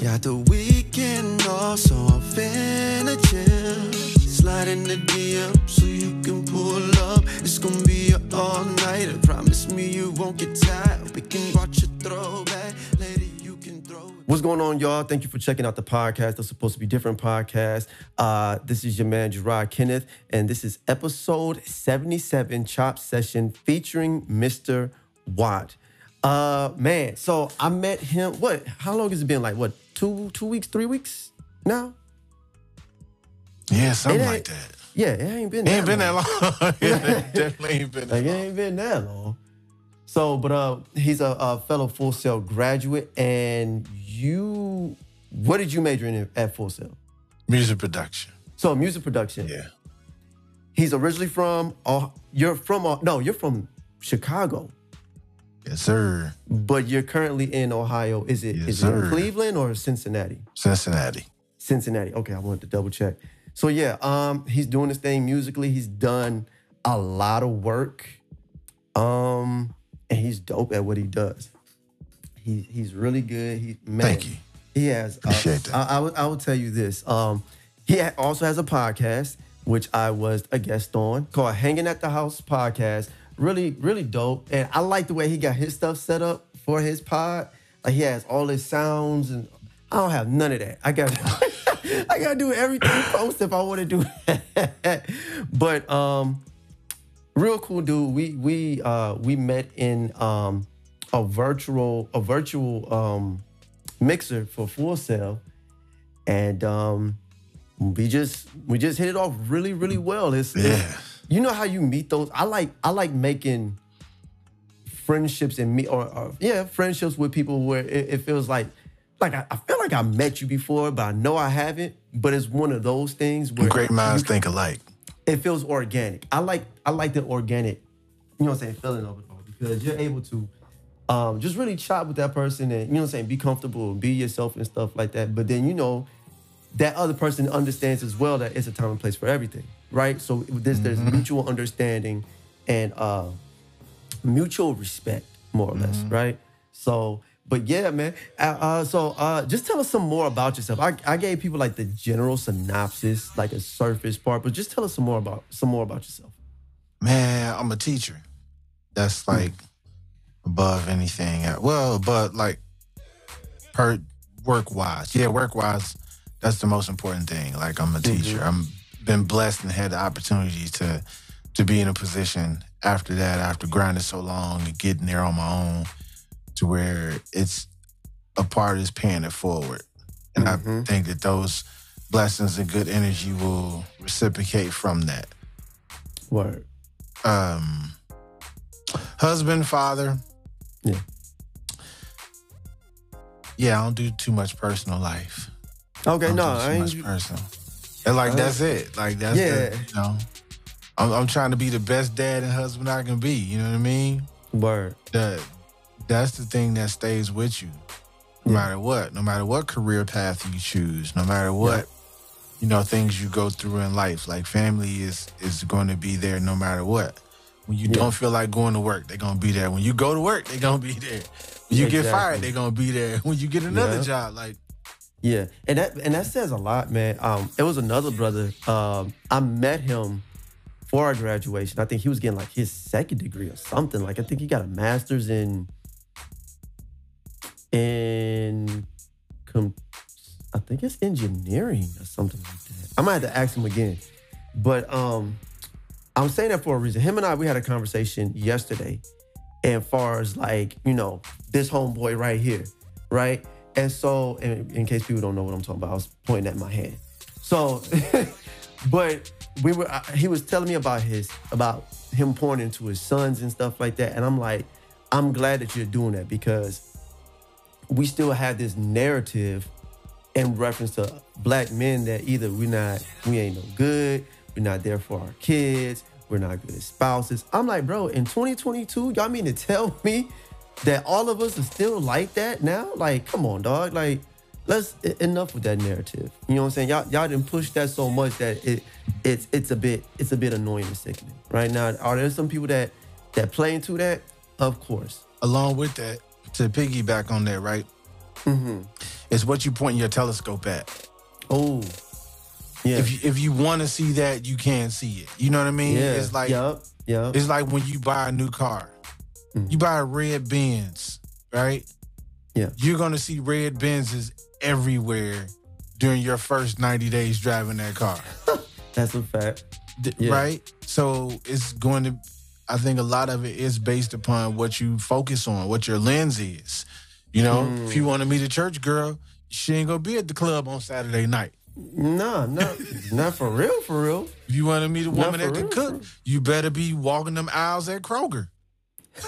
Got the weekend off, so I'm finna chill. Slide in the DM so you can pull up. It's gonna be an all nighter. Promise me you won't get tired. What's going on, y'all? Thank you for checking out the podcast. They're supposed to be different podcasts. Uh, this is your man, Gerard Kenneth, and this is episode 77 Chop Session featuring Mr. Watt. Uh, man, so I met him, what, how long has it been? Like, what, two, two weeks, three weeks now? Yeah, something like that. Yeah, it ain't been It ain't that been that long. it definitely ain't been that Like, it long. ain't been that long. So, but uh, he's a, a fellow Full Sail graduate, and you, what did you major in at Full Sail? Music production. So, music production. Yeah. He's originally from, oh, you're from, uh, no, you're from Chicago, Yes, sir. but you're currently in Ohio. Is it? Yes, is it. Cleveland or Cincinnati? Cincinnati. Cincinnati. Okay, I wanted to double check. So yeah, um, he's doing this thing musically. He's done a lot of work, um, and he's dope at what he does. He he's really good. He man, Thank you. He has. uh, Appreciate that. I, I would I would tell you this. Um, he ha- also has a podcast which I was a guest on called Hanging at the House Podcast. Really really dope, and I like the way he got his stuff set up for his pod. Like he has all his sounds, and I don't have none of that. I got. I gotta do everything post if I want to do it. but um, real cool dude. We we uh we met in um a virtual a virtual um mixer for Full Sail, and um we just we just hit it off really really well. It's, it's- you know how you meet those. I like I like making friendships and me or, or yeah friendships with people where it, it feels like like I, I feel like I met you before, but I know I haven't. But it's one of those things where Great minds think alike. it feels organic. I like I like the organic, you know what I'm saying, feeling of it all because you're able to um, just really chat with that person and you know what I'm saying, be comfortable and be yourself and stuff like that. But then you know that other person understands as well that it's a time and place for everything, right? So there's there's mutual understanding and uh, mutual respect, more or less, right? So. But yeah, man. Uh, uh, so uh, just tell us some more about yourself. I, I gave people like the general synopsis, like a surface part, but just tell us some more about some more about yourself. Man, I'm a teacher. That's like above anything. Well, but like per work wise. Yeah, work wise, that's the most important thing. Like I'm a teacher. I'm been blessed and had the opportunity to to be in a position after that, after grinding so long and getting there on my own to where it's a part is paying it forward. And I Mhm. think that those blessings and good energy will reciprocate from that Word. um husband, father. Yeah. Yeah, I don't do too much personal life. Okay, don't no, do too I much ain't. personal. And like Uh, that's it. Like that's yeah. the, you know. I'm, I'm trying to be the best dad and husband I can be. You know what I mean? Word. That that's the thing that stays with you, no Yeah. matter what. No matter what career path you choose. No matter what you know things you go through in life. Like family is is going to be there no matter what. When you Yeah. don't feel like going to work, they're gonna be there. When you go to work, they're gonna be there. When you get fired, they're gonna be there. When you get another Yeah. job, like Yeah, and that and that says a lot, man. Um, it was another brother. Um, I met him for our graduation. I think he was getting like his second degree or something. Like I think he got a master's in in com- I think it's engineering or something like that. I might have to ask him again. But um I'm saying that for a reason. Him and I we had a conversation yesterday and far as like, you know, this homeboy right here, right? And so, in, in case people don't know what I'm talking about, I was pointing at my hand. So, but we were, I, he was telling me about his, about him pouring into his sons and stuff like that. And I'm like, I'm glad that you're doing that because we still have this narrative in reference to black men that either we're not, we ain't no good, we're not there for our kids, we're not good as spouses. I'm like, bro, in 2022, y'all mean to tell me that all of us are still like that now? Like, come on, dog. Like, let's enough with that narrative. You know what I'm saying? Y'all y'all didn't push that so much that it it's it's a bit it's a bit annoying and sickening. Right now, are there some people that that play into that? Of course. Along with that, to piggyback on that, right? Mm-hmm. It's what you point your telescope at. Oh, yeah, If you, if you want to see that, you can see it. You know what I mean? yeah. It's like yup, yup. it's like when you buy a new car. Mhm. You buy a red Benz, right? Yeah. You're gonna see red Benzes everywhere during your first 90 days driving that car. That's a fact. Yeah. right? So it's going to, I think a lot of it is based upon what you focus on, what your lens is. You know, Mm. if you want to meet a church girl, she ain't gonna be at the club on Saturday night. Nah, not not for real, for real. If you want to meet a woman that can real, cook, you better be walking them aisles at Kroger.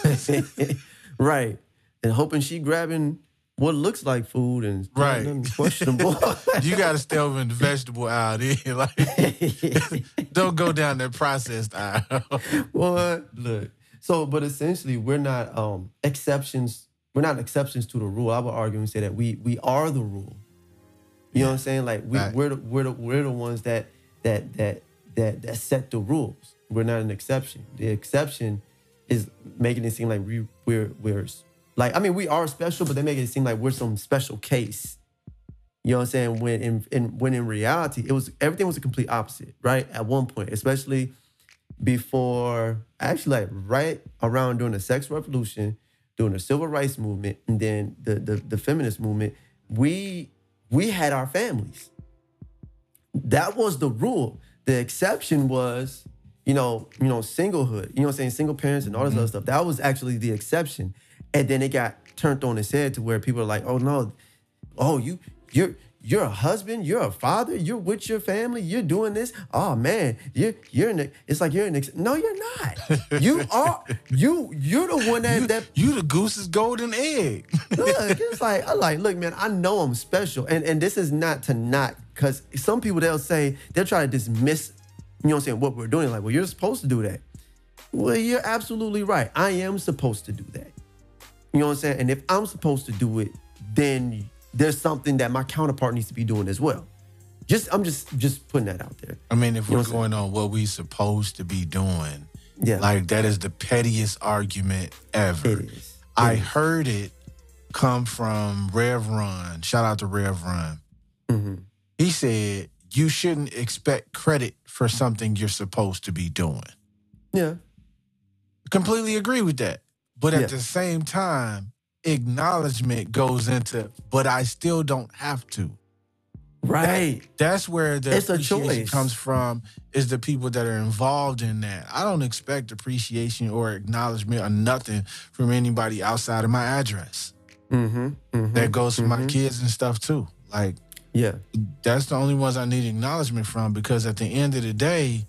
right. And hoping she grabbing what looks like food and Right. questionable. You got to stay over in the vegetable aisle. Then. like, don't go down that processed aisle. what? Look. So, but essentially, we're not um exceptions. We're not exceptions to the rule. I would argue and say that we we are the rule. You know what I'm saying? Like we Right. we're the, we're the we're the ones that that that that that set the rules. We're not an exception. The exception is making it seem like we we're we're like I mean we are special, but they make it seem like we're some special case. You know what I'm saying? When in, in when in reality, it was everything was a complete opposite, right? At one point, especially before actually like right around during the sex revolution, during the civil rights movement, and then the the, the feminist movement, we we had our families. That was the rule. The exception was, you know, you know, singlehood. You know what I'm saying? Single parents and all this other mm-hmm. stuff. That was actually the exception. And then it got turned on its head to where people are like, oh no, oh you you're you're a husband, you're a father, you're with your family, you're doing this. Oh man, you're you're in the, it's like you're in the, no, you're not. You are you you're the one that You, that you the goose's golden egg. look, it's like I like, look, man, I know I'm special. And and this is not to not because some people they'll say they'll try to dismiss, you know what I'm saying, what we're doing. Like, well, you're supposed to do that. Well, you're absolutely right. I am supposed to do that. You know what I'm saying? And if I'm supposed to do it, then there's something that my counterpart needs to be doing as well. Just I'm just just putting that out there. I mean, if You we're going on what we supposed to be doing, Yeah. like that is the pettiest argument ever. it is. I It is. heard it come from Rev Run. Shout out to Rev Run. Mhm. He said you shouldn't expect credit for something you're supposed to be doing. Yeah. Completely agree with that. But at Yeah. the same time, acknowledgement goes into, but I still don't have to. Right. That's where the It's appreciation choice. comes from is the people that are involved in that. I don't expect appreciation or acknowledgement or nothing from anybody outside of my address. Mm-hmm. mm-hmm. That goes for my Mhm. kids and stuff too. Like Yeah. that's the only ones I need acknowledgement from because at the end of the day,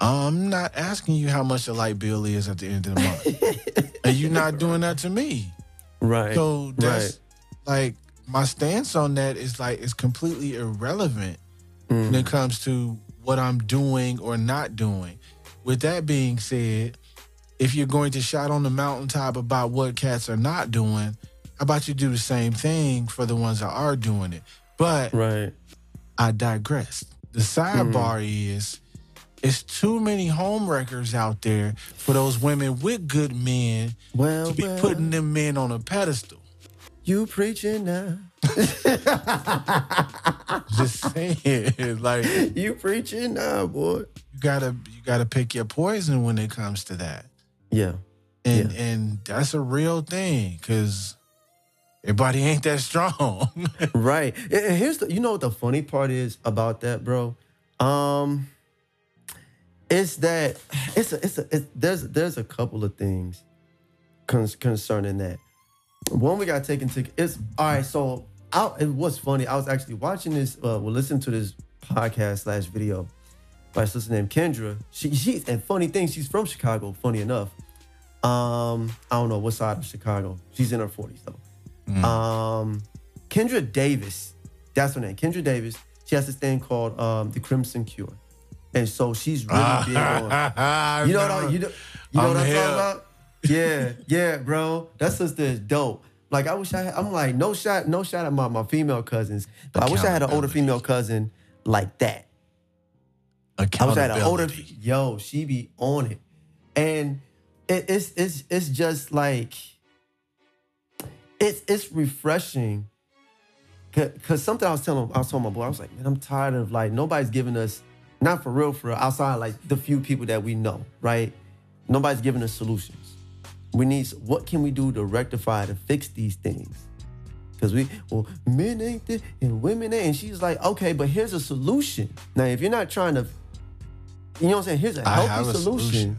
I'm not asking you how much the light bill is at the end of the month. and you're not doing that to me. Right. So that's like my stance on that is like it's completely irrelevant when Mhm. it comes to what I'm doing or not doing. With that being said, if you're going to shout on the mountaintop about what cats are not doing, how about you do the same thing for the ones that are doing it? But Right. I digress. The sidebar is it's too many homewreckers out there for those women with good men Well, to be well, putting them men on a pedestal. you preaching now. Just saying, like you preaching now, boy. You gotta you gotta pick your poison when it comes to that, Yeah. and Yeah. and that's a real thing because everybody ain't that strong. Right. And here's the you know what the funny part is about that, bro? Um it's that it's a it's a it's, there's there's a couple of things con- concerning that. One we got taken to it's all right, so I, it was funny. I was actually watching this uh well listening to this podcast slash video by a sister named Kendra. She she's and funny thing, she's from Chicago, funny enough. Um, I don't know what side of Chicago. She's in her 40s though. Um, Kendra Davis, that's her name. Kendra Davis. She has this thing called um, the Crimson Cure, and so she's really big on. You know what I, you know, you know I'm what I'm hip. talking about? Yeah, yeah, bro. That sister is dope. Like I wish I had, I'm like, no shot, no shot at my, my female cousins. But I wish I had an older female cousin like that. I wish I had an older yo, she be on it. And it, it's it's it's just like it's it's refreshing. Cause something I was telling I was telling my boy, I was like, man, I'm tired of like nobody's giving us, not for real, for real, outside like the few people that we know, right? Nobody's giving us solutions. We need what can we do to rectify to fix these things? Cause we well, men ain't this and women ain't. And she's like, okay, but here's a solution. Now, if you're not trying to, you know what I'm saying? Here's a healthy a solution. solution.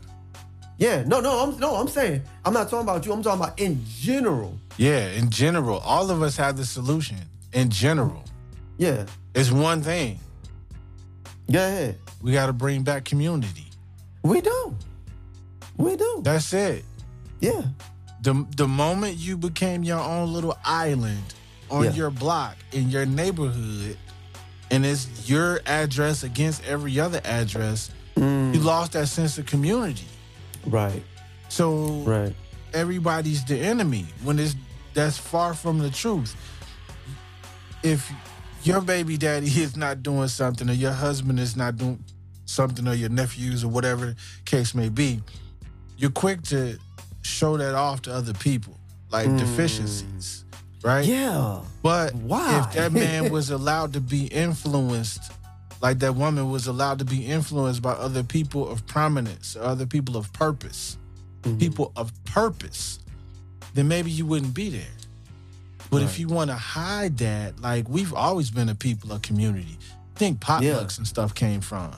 Yeah, no, no, I'm no, I'm saying I'm not talking about you. I'm talking about in general. Yeah, in general, all of us have the solution. In general, Yeah, it's one thing. Go ahead. We got to bring back community. We do, we do. That's it. Yeah, The the moment you became your own little island on Yeah. your block in your neighborhood, and it's your address against every other address, Mm. you lost that sense of community. right, So right. everybody's the enemy when it's that's far from the truth. If your baby daddy is not doing something, or your husband is not doing something, or your nephews, or whatever case may be, you're quick to show that off to other people, like hmm. deficiencies, right? Yeah, But Why? if that man was allowed to be influenced, like that woman was allowed to be influenced by other people of prominence, or other people of purpose, mm-hmm. people of purpose, then maybe you wouldn't be there. But if you want to hide that, like we've always been a people of community. I think potlucks Yeah. and stuff came from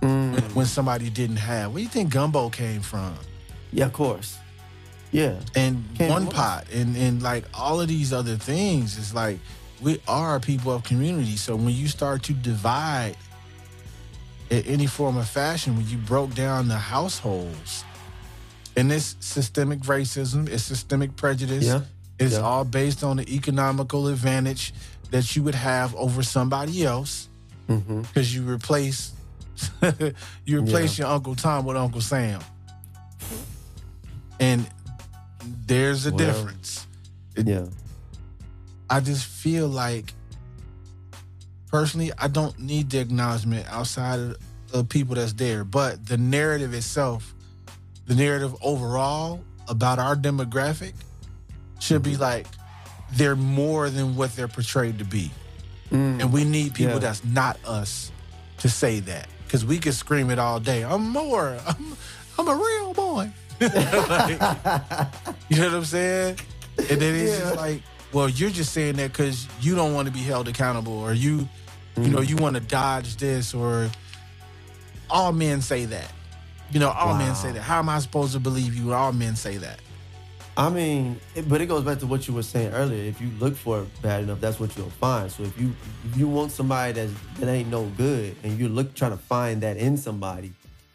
Mm. when, when somebody didn't have. Where do you think gumbo came from? yeah, of course. Yeah, and Came one pot and and like all of these other things it's like we are people of community so when you start to divide in any form of fashion when you broke down the households and this systemic racism it's systemic prejudice Yeah. It's Yeah. all based on the economical advantage that you would have over somebody else mm-hmm. because you replace you replace your Uncle Tom with Uncle Sam. And there's a Well. difference. It- yeah, I just feel like personally I don't need the acknowledgement outside of the people that's there, but the narrative itself, the narrative overall about our demographic should be like they're more than what they're portrayed to be. Mm. And we need people Yeah. that's not us to say that. Because we can scream it all day. I'm more. I'm, I'm a real boy. Like, you know what I'm saying? And then it's Yeah. just like, well, you're just saying that because you don't want to be held accountable or you, you know, you want to dodge this or all men say that. You know, all men say that. How am I supposed to believe you? when All men say that. I mean, it, but it goes back to what you were saying earlier. If you look for it bad enough, that's what you'll find. So if you if you want somebody that's, that ain't no good, and you look trying to find that in somebody,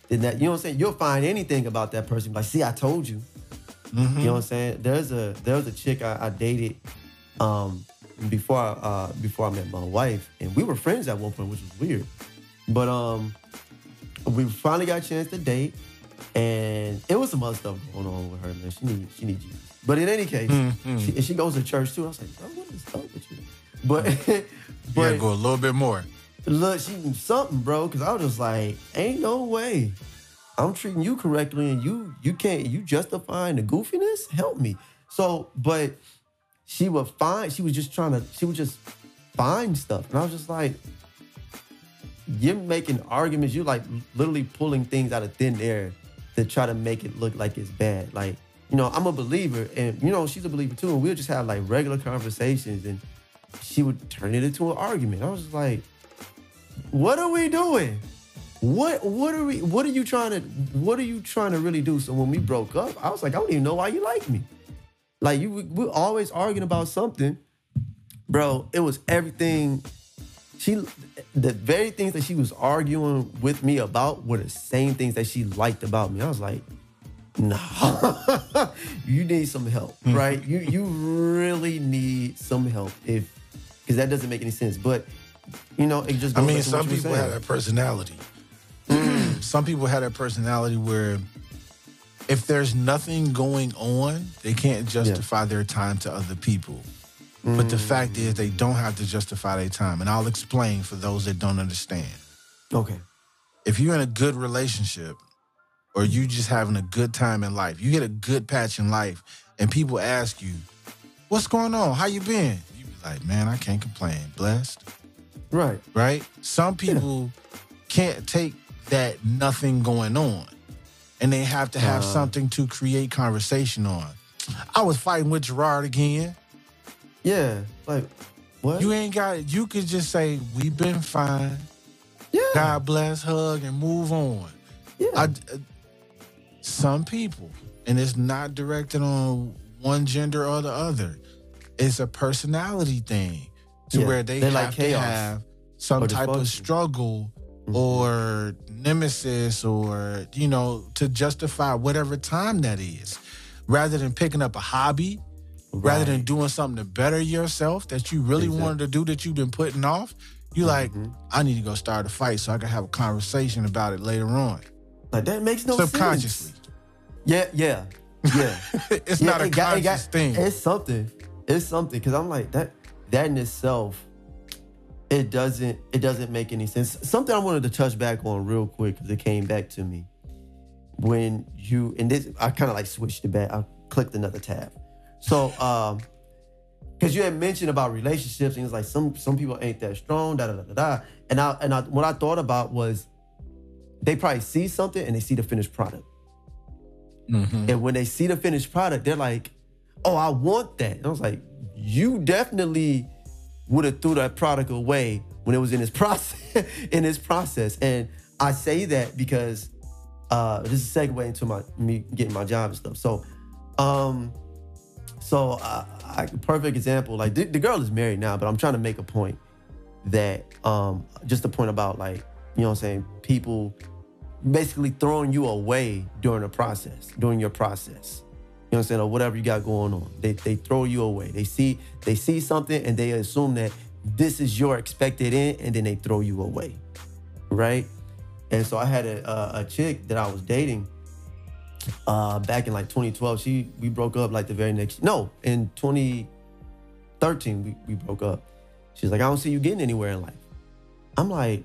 then that you know what I'm saying. You'll find anything about that person. Like, see, I told you. Mm-hmm. You know what I'm saying? There's a there's a chick I, I dated um, before I, uh, before I met my wife, and we were friends at one point, which was weird. But um, we finally got a chance to date, and it was some other stuff going on with her. Man, she need she need Jesus. But in any case, Mhm. she, and she goes to church too. I was like, bro, what is up with you? But You but gotta go a little bit more. look, she something, bro. Because I was just like, ain't no way. I'm treating you correctly, and you you can't you justifying the goofiness. Help me. So, but she would find. She was just trying to. She would just find stuff, and I was just like, you're making arguments. You're like literally pulling things out of thin air to try to make it look like it's bad. Like you know, I'm a believer, and you know, she's a believer too, and we'll just have like regular conversations, and she would turn it into an argument. I was just like, what are we doing? What what are we what are you trying to what are you trying to really do? So when we broke up, I was like, I don't even know why you like me. Like you we're always arguing about something. Bro, it was everything. She the very things that she was arguing with me about were the same things that she liked about me. I was like, no, you need some help, mm-hmm. right? You you really need some help if because that doesn't make any sense. But you know, it just I mean, to mm. some people have that personality. some people have that personality where if there's nothing going on, they can't justify their time to other people. But the fact is, they don't have to justify their time. And I'll explain for those that don't understand. Okay. If you're in a good relationship or you just having a good time in life, you get a good patch in life, and people ask you, What's going on? How you been? You be like, Man, I can't complain. Blessed. Right. Right? Some people can't take that nothing going on. And they have to have Uh. something to create conversation on. I was fighting with Gerard again. Yeah. Like, what? You ain't got you could just say, We've been fine. yeah. God bless, hug, and move on. yeah. I, uh, some people, and it's not directed on one gender or the other. It's a personality thing to Yeah, where they, they have like to chaos have some or type of dysfunction. struggle Mhm. or nemesis or you know to justify whatever time that is rather than picking up a hobby rather than doing something to better yourself that you really Exactly. wanted to do that you've been putting off you like Mhm. i need to go start a fight so i can have a conversation about it later on Like that makes no sense. subconsciously Yeah, yeah, yeah. it's Yeah, not a it got- it conscious got- thing It's something. It's something because I'm like that. That in itself, it doesn't. It doesn't make any sense. Something I wanted to touch back on real quick because it came back to me when you and this. I kind of like switched it back. I clicked another tab. So, um, because you had mentioned about relationships and it's like some some people ain't that strong. Da da da da. And I and I what I thought about was they probably see something and they see the finished product. Mhm. And when they see the finished product, they're like, "Oh, I want that." And I was like, "You definitely would have threw that product away when it was in this process." in this process, and I say that because uh, this is a segue into my me getting my job and stuff. So, um, so uh, I, perfect example. Like the, the girl is married now, but I'm trying to make a point that um, just a point about like you know what I'm saying people basically throwing you away during the process, during your process. You know what I'm saying, or whatever you got going on. They they throw you away. They see they see something and they assume that this is your expected end, and then they throw you away, right? And so I had a a, a chick that I was dating uh, back in like 2012. She we broke up like the very next no in 2013 we, we broke up. She's like, I don't see you getting anywhere in life. I'm like,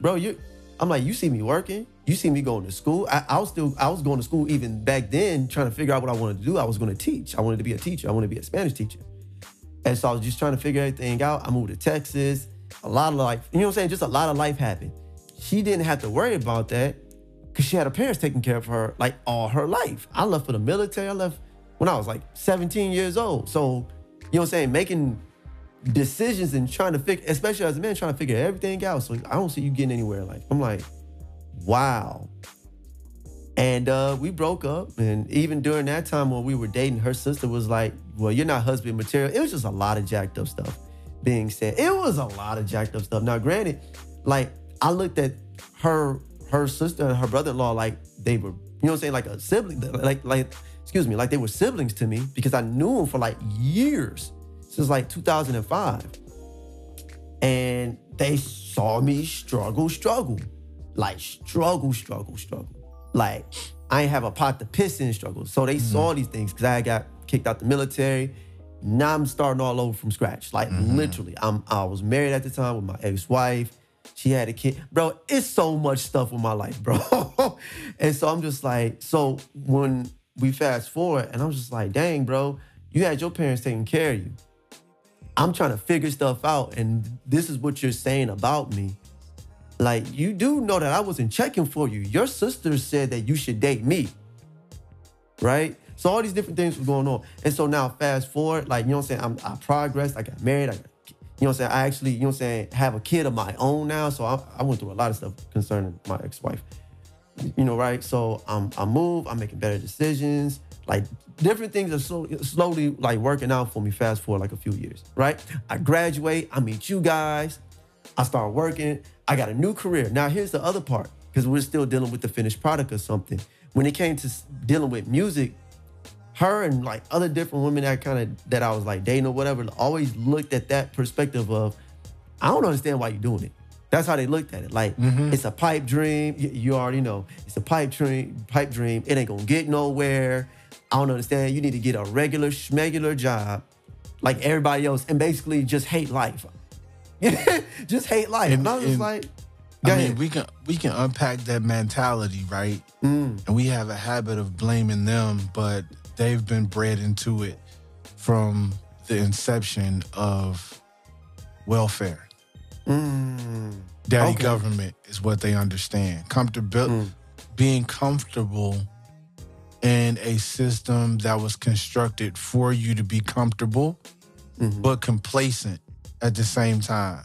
bro, you. I'm like, you see me working. You see me going to school. I, I was still, I was going to school even back then, trying to figure out what I wanted to do. I was going to teach. I wanted to be a teacher. I wanted to be a Spanish teacher. And so I was just trying to figure everything out. I moved to Texas. A lot of life, you know what I'm saying? Just a lot of life happened. She didn't have to worry about that because she had her parents taking care of her like all her life. I left for the military. I left when I was like 17 years old. So, you know what I'm saying? Making decisions and trying to figure, especially as a man, trying to figure everything out. So I don't see you getting anywhere Like. I'm like, wow. And uh, we broke up. And even during that time when we were dating, her sister was like, well, you're not husband material. It was just a lot of jacked up stuff being said. It was a lot of jacked up stuff. Now, granted, like I looked at her, her sister and her brother-in-law like they were, you know what I'm saying, like a sibling, like, like, excuse me, like they were siblings to me because I knew them for like years since like 2005. And they saw me struggle, struggle, like struggle, struggle, struggle. Like I ain't have a pot to piss in struggle. So they mm-hmm. saw these things because I got kicked out the military. Now I'm starting all over from scratch. Like mm-hmm. literally, I'm I was married at the time with my ex-wife. She had a kid. Bro, it's so much stuff with my life, bro. and so I'm just like, so when we fast forward, and I'm just like, dang, bro, you had your parents taking care of you. I'm trying to figure stuff out, and this is what you're saying about me. Like, you do know that I wasn't checking for you. Your sister said that you should date me. Right? So all these different things were going on. And so now fast forward, like, you know what I'm saying? I'm, I progressed. I got married. I got, you know what I'm saying? I actually, you know what I'm saying, have a kid of my own now. So I, I went through a lot of stuff concerning my ex-wife. You know, right? So I'm I move, I'm making better decisions. Like different things are slowly, slowly like working out for me fast forward like a few years, right? I graduate, I meet you guys, I start working, I got a new career. Now here's the other part, because we're still dealing with the finished product or something. When it came to dealing with music, her and like other different women that kind of that I was like dating or whatever, always looked at that perspective of, I don't understand why you're doing it. That's how they looked at it. Like Mhm. it's a pipe dream. You, you already know it's a pipe dream. Pipe dream. It ain't gonna get nowhere. I don't understand. You need to get a regular schmegular job, like everybody else, and basically just hate life. just hate life. And, And- I was just and- like, I ahead. mean, we can we can unpack that mentality, right? Mm, And we have a habit of blaming them, but they've been bred into it from the inception of welfare. mm, Daddy Okay. government is what they understand. Comfortable, Mm. being comfortable in a system that was constructed for you to be comfortable, mhm. but complacent at the same time.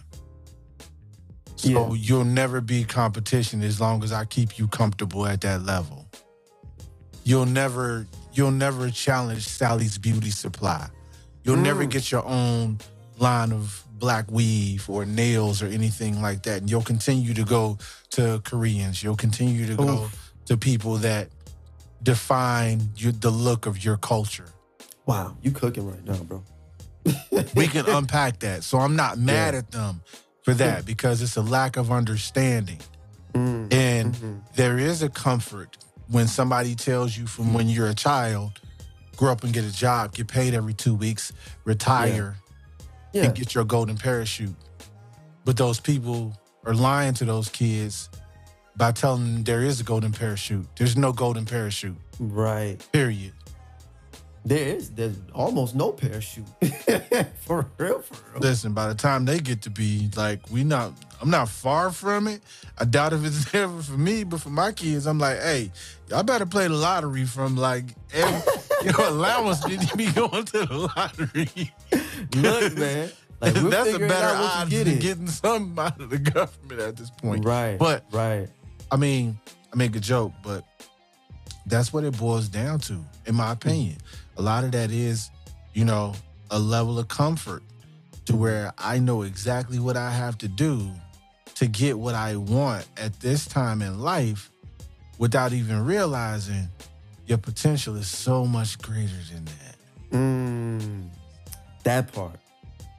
So Yeah. you'll never be competition as long as I keep you comfortable at that level. You'll never you'll never challenge Sally's beauty supply. You'll never Mm. get your own line of black weave or nails or anything like that. And you'll continue to go to Koreans. You'll continue to go Oof. to people that define your, the look of your culture. Wow, you cooking right now, bro. we can unpack that. So I'm not mad at them for that because it's a lack of understanding. Mm, And mhm. there is a comfort when somebody tells you from when you're a child, grow up and get a job, get paid every two weeks, retire, Yeah. and get your golden parachute. But those people are lying to those kids by telling them there is a golden parachute. There's no golden parachute, Right. period. There is there's almost no parachute. for real, for real. Listen, by the time they get to be like, we not, I'm not far from it. I doubt if it's ever for me, but for my kids, I'm like, hey, y'all better play the lottery from like, every, your allowance need to be going to the lottery. Look, man. Like That's a better odds you than getting. getting something out of the government at this point. Right. But right. I mean, I make a joke, but that's what it boils down to, in my opinion. A lot of that is, you know, a level of comfort to where I know exactly what I have to do to get what I want at this time in life without even realizing your potential is so much greater than that. Mm, that part.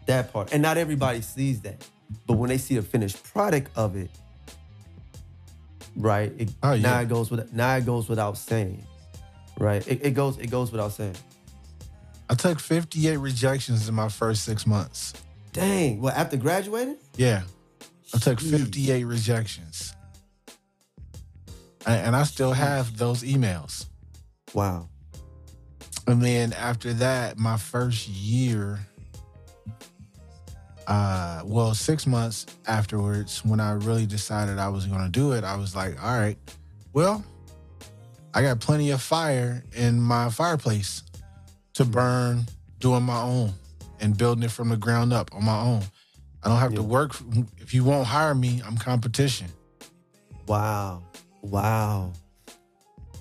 That part. And not everybody sees that. But when they see the finished product of it, right? It, Oh, Now it goes with now it goes without saying. Right? It, it goes it goes without saying. I took 58 rejections in my first six months. Dang. Well, after graduating? Yeah. I took 58 rejections. And and I still have those emails. Wow. And then after that, my first year, uh, well, six months afterwards, when I really decided I was gonna do it, I was like, all right, well, I got plenty of fire in my fireplace to burn doing my own and building it from the ground up on my own. I don't have to work. If you won't hire me, I'm competition. Wow. Wow.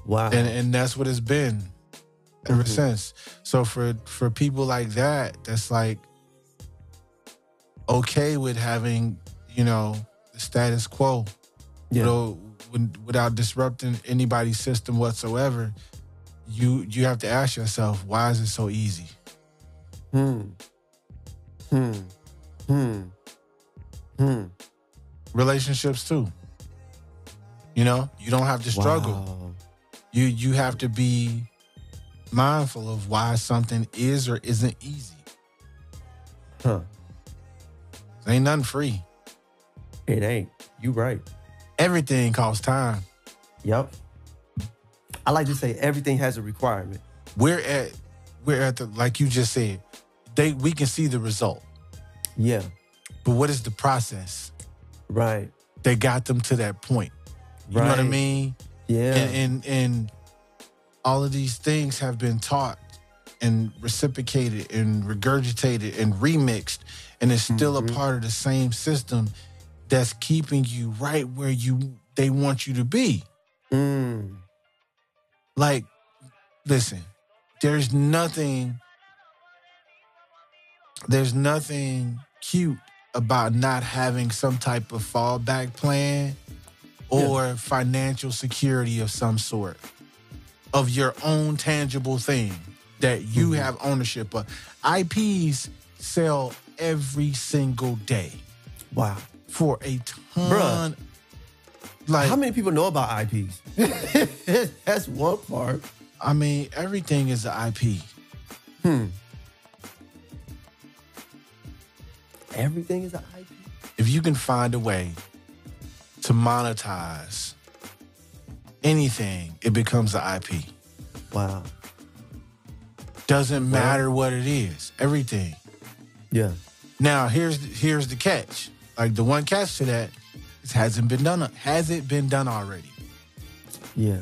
Wow. and and that's what it's been ever Mhm. since. So for for people like that, that's like okay with having you know the status quo, yeah. you know, without disrupting anybody's system whatsoever. You you have to ask yourself, why is it so easy? Hmm. Hmm. Hmm. Hmm. Relationships too. You know, you don't have to struggle. Wow. You you have to be mindful of why something is or isn't easy. Huh. Ain't nothing free. It ain't. You right. Everything costs time. Yep. I like to say everything has a requirement. We're at we're at the like you just said. They we can see the result, Yeah. but what is the process Right. that got them to that point? You know what I Right. mean? Yeah. And, and and all of these things have been taught and reciprocated and regurgitated and remixed, and it's still a part of the same system that's keeping you right where you they want you to be. Mm. like listen there's nothing there's nothing cute about not having some type of fallback plan or financial security of some sort of your own tangible thing that you Mhm. have ownership of IPs sell every single day Wow. for a Bruh. Like, How many people know about IPs? That's one part. I mean, everything is an IP. Hmm. Everything is an IP. If you can find a way to monetize anything, it becomes an IP. Wow. Doesn't matter what it is. Everything. Yeah. Now here's here's the catch. Like the one catch to that, it hasn't been done. Has it been done already? Yeah.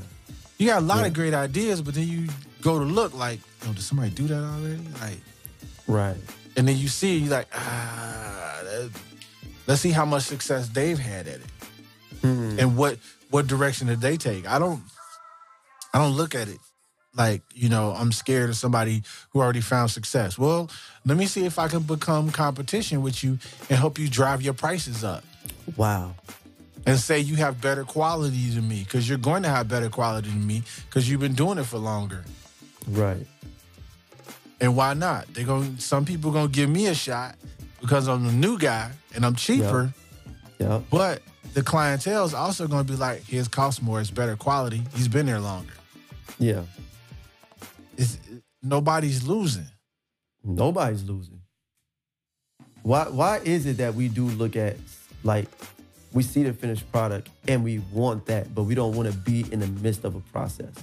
You got a lot Yeah. of great ideas, but then you go to look like, yo, did somebody do that already? Like, Right. And then you see, you like, ah, that- let's see how much success they've had at it, Hmm. and what what direction did they take. I don't, I don't look at it like you know I'm scared of somebody who already found success. Well, let me see if I can become competition with you and help you drive your prices up. Wow. and say you have better quality than me because you're going to have better quality than me because you've been doing it for longer. Right. And why not? They're going some people gonna give me a shot because I'm the new guy and I'm cheaper. Yeah. But the clientele is also gonna be like, his costs more, it's better quality. He's been there longer. Yeah. It's, nobody's losing. Nobody's losing. Why why is it that we do look at like we see the finished product and we want that, but we don't want to be in the midst of a process?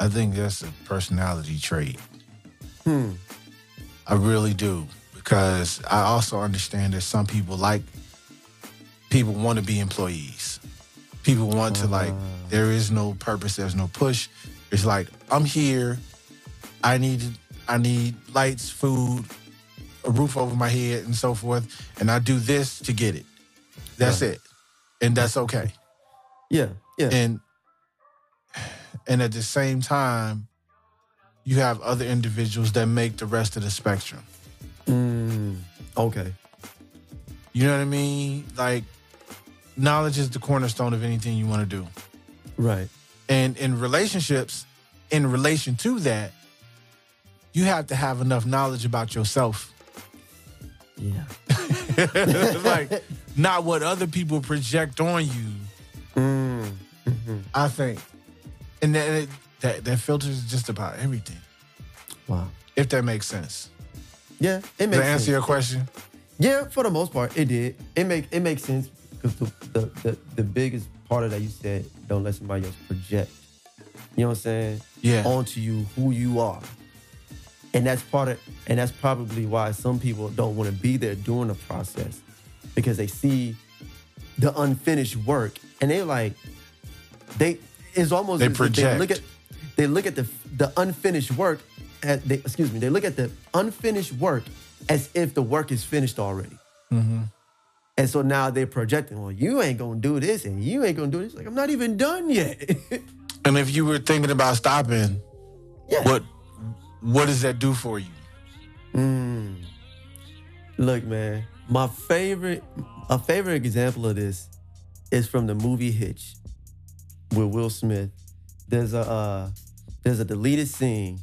I think that's a personality trait. Hmm. I really do. Because I also understand that some people like people want to be employees. People want to like Ah. there is no purpose, there's no push. It's like I'm here. I need I need lights, food, a roof over my head and so forth, and I do this to get it. That's Right. it. And that's okay. Yeah. Yeah. And and at the same time you have other individuals that make the rest of the spectrum. Mm, okay. You know what I mean? Like, knowledge is the cornerstone of anything you want to do. Right. And in relationships, in relation to that, you have to have enough knowledge about yourself. Yeah. like, not what other people project on you, Mm, mhm. I think. And that, that, that filters just about everything, Wow. if that makes sense. Yeah. It makes that answer your question? Yeah, for the most part, it did. It make it makes sense because the, the the the biggest part of that you said, don't let somebody else project. You know what I'm saying? Yeah. Onto you who you are. And that's part of and that's probably why some people don't want to be there during the process. Because they see the unfinished work and they're like, they it's almost They if They look project. at they look at the the unfinished work at they excuse me, they look at the unfinished work as if the work is finished already. Mm-hmm. And so now they're projecting, well, you ain't gonna do this and you ain't gonna do this. Like, I'm not even done yet. And if you were thinking about stopping, yeah. what what does that do for you? Mm. Look, man, my favorite, a favorite example of this is from the movie Hitch with Will Smith. There's a uh, there's a deleted scene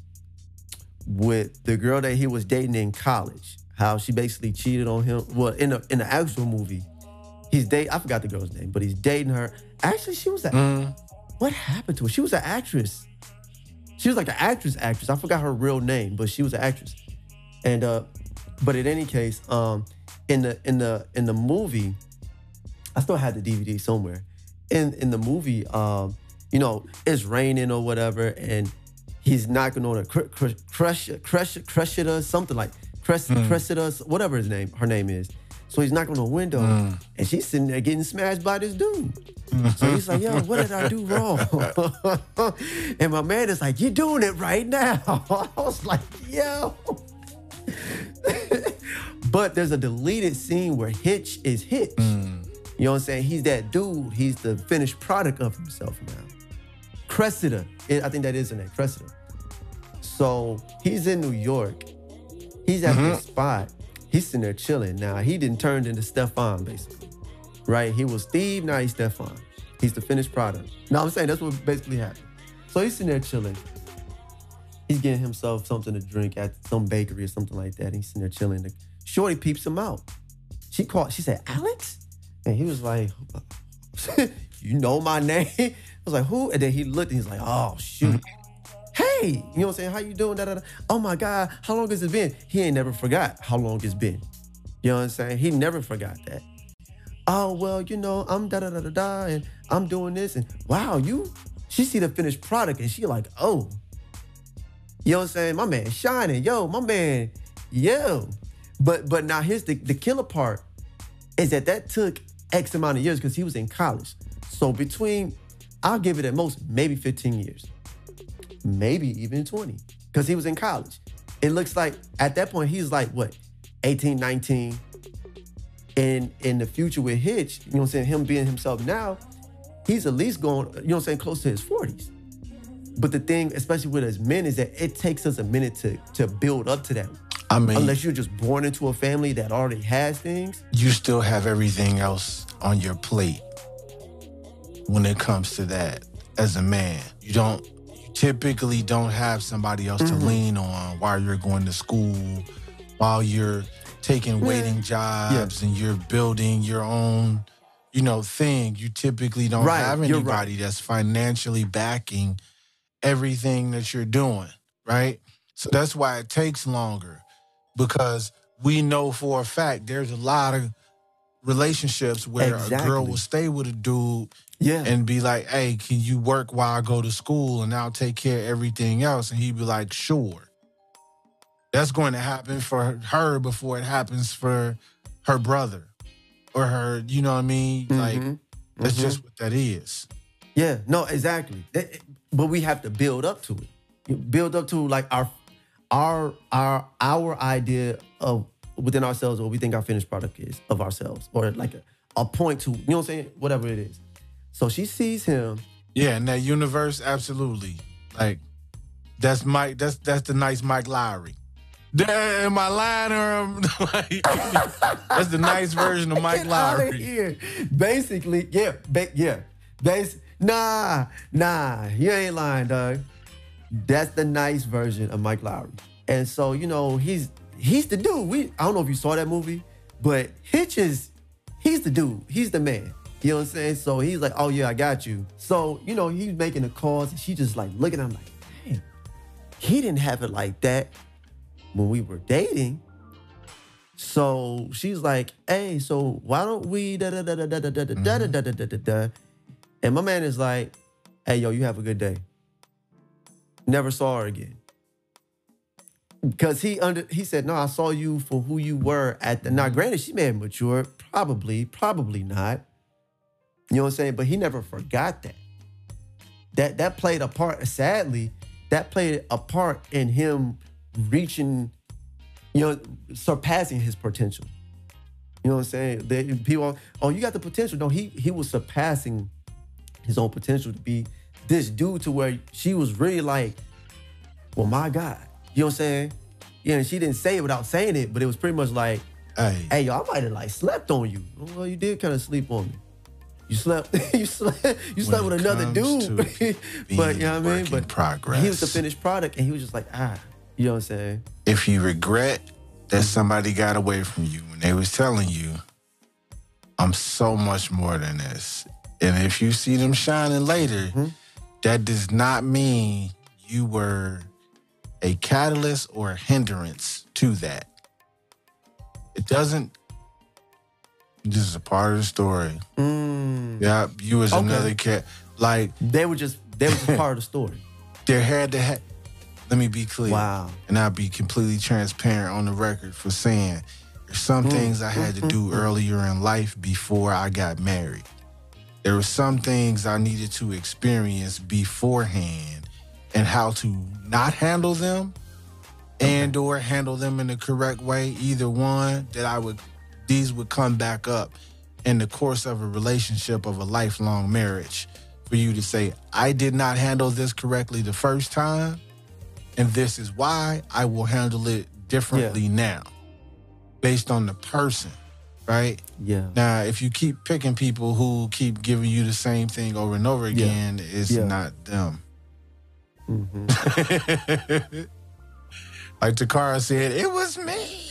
with the girl that he was dating in college. How she basically cheated on him. Well, in the in the actual movie, he's date. I forgot the girl's name, but he's dating her. Actually, she was a Mm. what happened to her? She was an actress. She was like an actress, actress. I forgot her real name, but she was an actress. And uh, but in any case, um, in the in the in the movie, I still had the DVD somewhere. In in the movie, um, you know, it's raining or whatever, and he's knocking on a cr- cr- crush crush crush it or something like crush crush it us whatever his name her name is. So he's knocking on the window, mm. and she's sitting there getting smashed by this dude. So he's like, yo, what did I do wrong? and my man is like, you're doing it right now. I was like, yo. but there's a deleted scene where Hitch is Hitch. Mm. You know what I'm saying? He's that dude. He's the finished product of himself now. Cressida. I think that is her name, Cressida. So he's in New York. He's at the mm-hmm. spot. He's sitting there chilling. Now he didn't turn into Stefan, basically. Right? He was Steve, now he's Stefan. He's the finished product. Now I'm saying that's what basically happened. So he's sitting there chilling. He's getting himself something to drink at some bakery or something like that. He's sitting there chilling. Shorty peeps him out. She called, she said, Alex? And he was like, You know my name? I was like, Who? And then he looked and he's like, Oh, shoot. Mm-hmm. Hey, you know what I'm saying? How you doing? Da, da, da. Oh my God, how long has it been? He ain't never forgot how long it's been. You know what I'm saying? He never forgot that. Oh, well, you know, I'm da da da da da, and I'm doing this, and wow, you, she see the finished product, and she like, oh, you know what I'm saying? My man shining, yo, my man, yo. But but now here's the the killer part is that that took X amount of years because he was in college. So between, I'll give it at most maybe 15 years, maybe even 20, because he was in college. It looks like at that point he's like what, 18, 19. And in the future with Hitch, you know what I'm saying, him being himself now, he's at least going, you know what I'm saying, close to his 40s. But the thing, especially with us men, is that it takes us a minute to to build up to that. I mean, Unless you're just born into a family that already has things. you still have everything else on your plate when it comes to that as a man. You don't you typically don't have somebody else to mm-hmm. lean on while you're going to school, while you're taking mm. waiting jobs and you're building your own, you know, thing. You typically don't Right, have anybody that's financially backing everything that you're doing, right? So that's why it takes longer because we know for a fact there's a lot of relationships where a girl will stay with a dude Yeah. and be like, "Hey, can you work while I go to school and I'll take care of everything else?" And he'd be like, "Sure." That's going to happen for her before it happens for her brother or her. You know what I mean? Like Mhm. that's Mhm. just what that is. Yeah, no, exactly. But we have to build up to it. Build up to like our our our our idea of within ourselves what we think our finished product is of ourselves. Or like a, a point to, you know what I'm saying? Whatever it is. So she sees him. Yeah, in that universe, absolutely. Like that's Mike. That's that's the nice Mike Lowrey. Damn, Am I lying or am- like, that's the nice version of Mike Get Lowrey? here. Basically, yeah, ba- yeah. Bas- nah, nah, you ain't lying, dog. That's the nice version of Mike Lowrey. And so, you know, he's he's the dude. We I don't know if you saw that movie, but Hitch is he's the dude. He's the man. You know what I'm saying? So he's like, oh yeah, I got you. So, you know, he's making the calls and she just like looking at him like, hey, he didn't have it like that when we were dating. So she's like, hey, so why don't we da da da da da da da da da da da da da da da And my man is like, hey, yo, you have a good day. Never saw her again. Because he under he said, no, I saw you for who you were at the now granted, she may have matured, probably, probably not. You know what I'm saying? But he never forgot that. That that played a part, sadly, that played a part in him reaching you know, surpassing his potential. You know what I'm saying? The people, oh, you got the potential. No, he he was surpassing his own potential to be this dude to where she was really like, well, my God. You know what I'm saying? Yeah, and she didn't say it without saying it, but it was pretty much like, Hey, hey, yo, I might have like slept on you. Well, you did kind of sleep on me. You slept, you slept, you slept with another dude. but you know what I mean? But progress. he was the finished product, and he was just like, ah, you know what I'm saying? if you regret that somebody got away from you when they was telling you, I'm so much more than this. And if you see them shining later, Mm-hmm. that does not mean you were a catalyst or a hindrance to that. It doesn't. This is a part of the story. Mm. Yeah, you was Okay. another cat. Like They were just they were just part of the story. there had to have. Let me be clear. Wow. And I'll be completely transparent on the record for saying there's some things I had to do earlier in life before I got married. There were some things I needed to experience beforehand and how to not handle them and or handle them in the correct way. Either one that I would these would come back up in the course of a relationship of a lifelong marriage for you to say, I did not handle this correctly the first time and this is why I will handle it differently now, based on the person, right? Yeah. Now, if you keep picking people who keep giving you the same thing over and over Yeah. again, it's Yeah. not them. hmm like Takara said, it was me.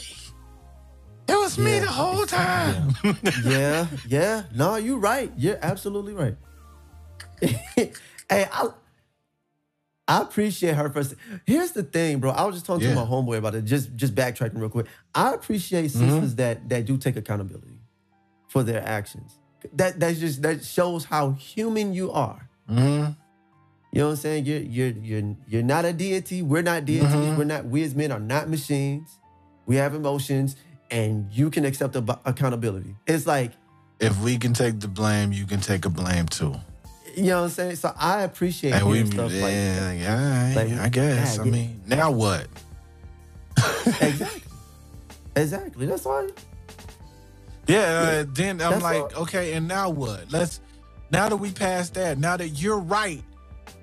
It was me the whole time. yeah, yeah. No, you're right. You're absolutely right. hey, I I appreciate her first. Here's the thing, bro. I was just talking Yeah. to my homeboy about it. Just just backtracking real quick. I appreciate Mm-hmm. sisters that that do take accountability for their actions. That that's just that shows how human you are. Mhm. You know what I'm saying? You're you're you're you're not a deity. We're not deities. Mhm. We're not. We as men are not machines. We have emotions, and you can accept ab- accountability. It's like If we can take the blame, you can take a blame too. you know what I'm saying. So I appreciate And we, stuff yeah, like that. yeah, Like, I guess. God, I mean, now what? exactly, exactly. That's why. Yeah, uh, then I'm That's like, okay, and now what? Let's now that we passed that, now that you're right,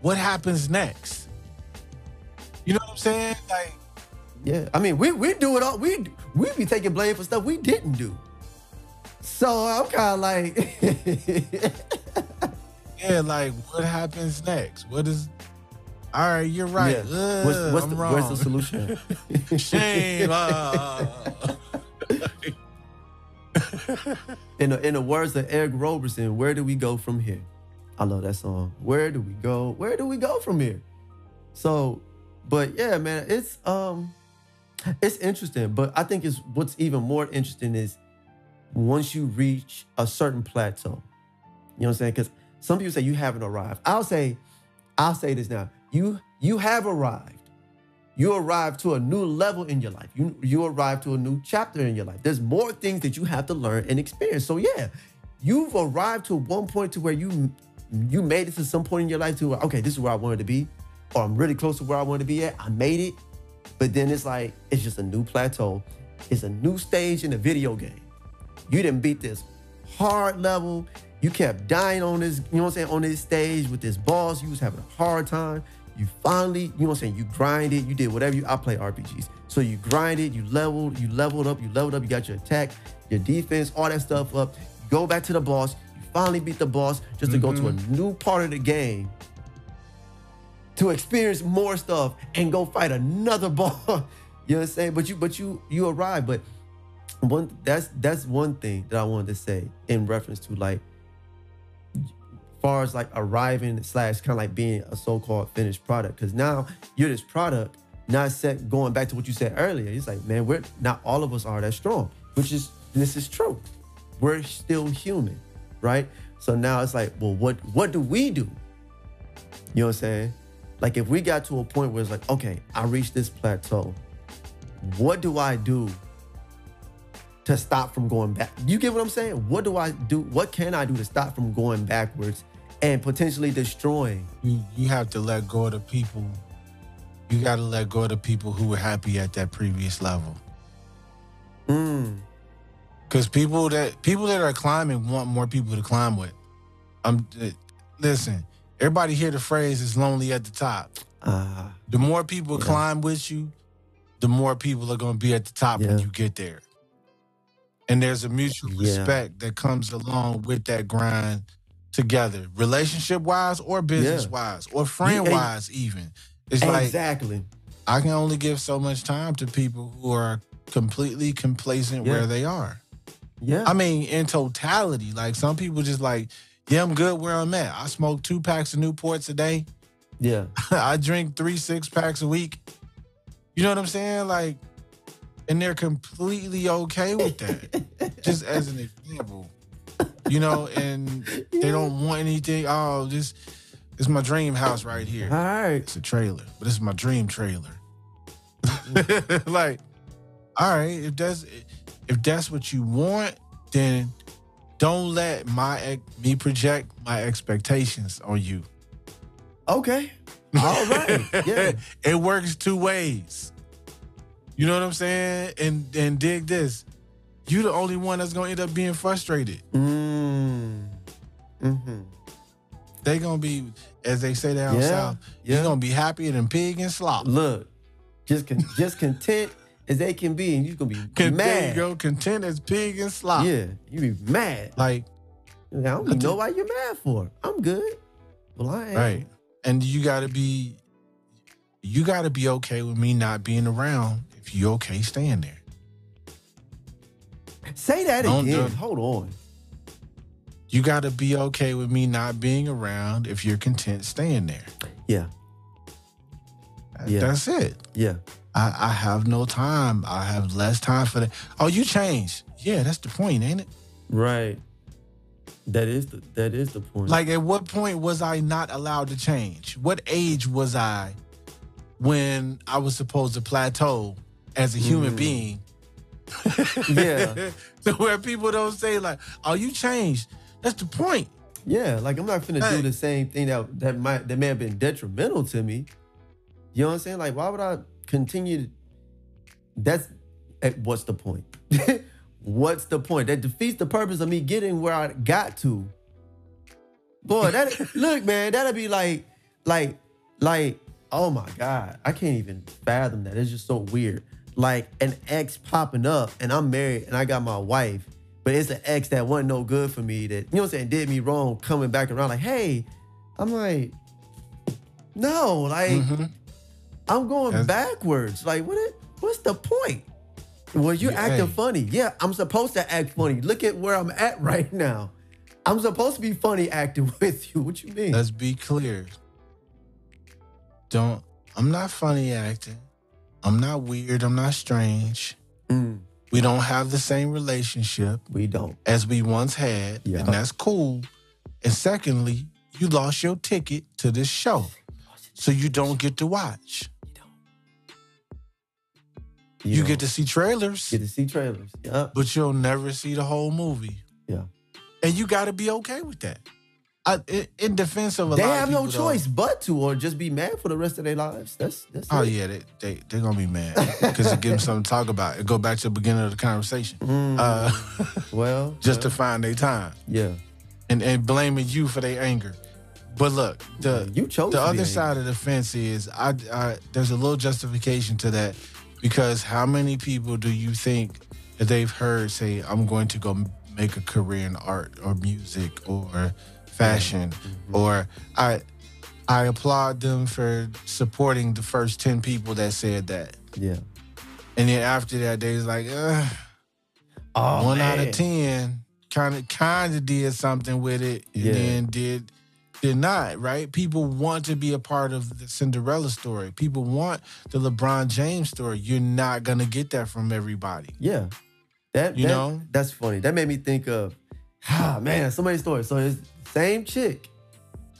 what happens next? You know what I'm saying? Like, Yeah, I mean, we we do it all. We we be taking blame for stuff we didn't do. So I'm kind of like, yeah, like what happens next? What is? All right, you're right. Yeah. Ugh, what's, what's the, wrong. where's the solution? Shame. uh. In the, in the words of Eric Roberson, where do we go from here? I love that song. Where do we go? Where do we go from here? So, but yeah, man, it's um, it's interesting. But I think it's what's even more interesting is once you reach a certain plateau. You know what I'm saying? Because some people say you haven't arrived. I'll say, I'll say this now. You you have arrived. You arrived to a new level in your life. You you arrived to a new chapter in your life. There's more things that you have to learn and experience. So yeah, you've arrived to one point to where you you made it to some point in your life to where, okay, this is where I wanted to be, or I'm really close to where I wanted to be at. I made it, but then it's like it's just a new plateau. It's a new stage in the video game. You didn't beat this hard level. You kept dying on this, you know what I'm saying, on this stage with this boss. You was having a hard time. You finally, you know what I'm saying, you grinded, you did whatever you I play RPGs. So you grinded, you leveled, you leveled up, you leveled up, you got your attack, your defense, all that stuff up. You go back to the boss, you finally beat the boss just to go to a mm-hmm. new part of the game to experience more stuff and go fight another boss. you know what I'm saying? But you but you you arrive. But one that's that's one thing that I wanted to say in reference to like far as like arriving slash kind of like being a so-called finished product. Cause now you're this product, not set going back to what you said earlier. It's like, man, we're not all of us are that strong, which is this is true. We're still human, right? So now it's like, well, what what do we do? You know what I'm saying? Like if we got to a point where it's like, okay, I reached this plateau. What do I do to stop from going back? You get what I'm saying? What do I do? What can I do to stop from going backwards and potentially destroying? you you have to let go of the people. You got to let go of the people who were happy at that previous level. Mm, Because people that people that are climbing want more people to climb with. I'm uh, listen. Everybody hear the phrase "is lonely at the top." ah, The more people Yeah. climb with you, the more people are going to be at the top when you get there. And there's a mutual Yeah. respect that comes along with that grind together, relationship wise or business wise or friend wise, even. It's like exactly. I can only give so much time to people who are completely complacent Yeah. where they are. Yeah. I mean, in totality, like some people just like, yeah, I'm good where I'm at. I smoke two packs of Newports a day. yeah. I drink three six packs a week. You know what I'm saying? Like, and they're completely okay with that. Just as an example, you know, and they don't want anything. Oh, this, this is my dream house right here. All right. It's a trailer, but this is my dream trailer. like, all right, if that's if that's what you want, then don't let my me project my expectations on you. Okay. All right. Yeah. it works two ways. You know what I'm saying? And and dig this. You the only one that's gonna end up being frustrated. Mm. Mm-hmm. They gonna be, as they say down Yeah, south, yeah. you're gonna be happier than pig and slop. Look, just con- just content as they can be, and you're gonna be Con- There mad. you go, content as pig and slop. Yeah, you be mad. Like, I don't even know why you're mad for. I'm good. Well, I am. right. And you gotta be you gotta be okay with me not being around if you okay staying there. Say that Don't again. Hold on. You got to be okay with me not being around if you're content staying there. Yeah, Yeah. That's it. yeah. I, I have no time. I have less time for that. Oh, you changed. Yeah, that's the point, ain't it? Right. That is the that is the point. Like, at what point was I not allowed to change? What age was I when I was supposed to plateau as a human Mm. being? Yeah. so where people don't say like, "Oh, you changed." That's the point. yeah, like I'm not finna Hey. do the same thing that that might that may have been detrimental to me. You know what I'm saying? Like, why would I continue? To, that's eh, what's the point? what's the point? That defeats the purpose of me getting where I got to. Boy, that look, man, that'd be like, like, like, oh my God, I can't even fathom that. It's just so weird. Like an ex popping up, and I'm married, and I got my wife, but it's an ex that wasn't no good for me. That you know what I'm saying did me wrong, coming back around like, hey, I'm like, no, like Mhm. I'm going That's- backwards. Like, what? What's the point? Well, you're Yeah, acting hey. funny. Yeah, I'm supposed to act funny. Look at where I'm at right now. I'm supposed to be funny acting with you. What you mean? Let's be clear. Don't. I'm not funny acting. I'm not weird. I'm not strange. Mm, We don't have the same relationship we don't. as we once had, Yeah. and that's cool. And secondly, you lost your ticket to this show, so you don't get to watch. You, don't. get to see trailers, get to see trailers. Yeah. but you'll never see the whole movie. Yeah. And you got to be okay with that. I, in, defense of a They lot of have no people, though- choice but to, or just be mad for the rest of their lives. That's that's. Oh it. yeah, they they they're gonna be mad because it gives them something to talk about. It go back to the beginning of the conversation, Mm, uh, well, just to find their time yeah. and and blaming you for their anger. But look, the you chose the other angry. side of the fence is I, I there's a little justification to that because how many people do you think that they've heard say I'm going to go make a career in art or music or fashion Mm-hmm. or I I applaud them for supporting the first 10 people that said that. Yeah. And then after that, they was like, Ugh, Oh, one out of ten kind of kind of did something with it, and Yeah. then did did not. Right? People want to be a part of the Cinderella story. People want the LeBron James story. You're not gonna get that from everybody. Yeah. That You that- know? that's funny. That made me think of ah man, so many stories. So it's same chick.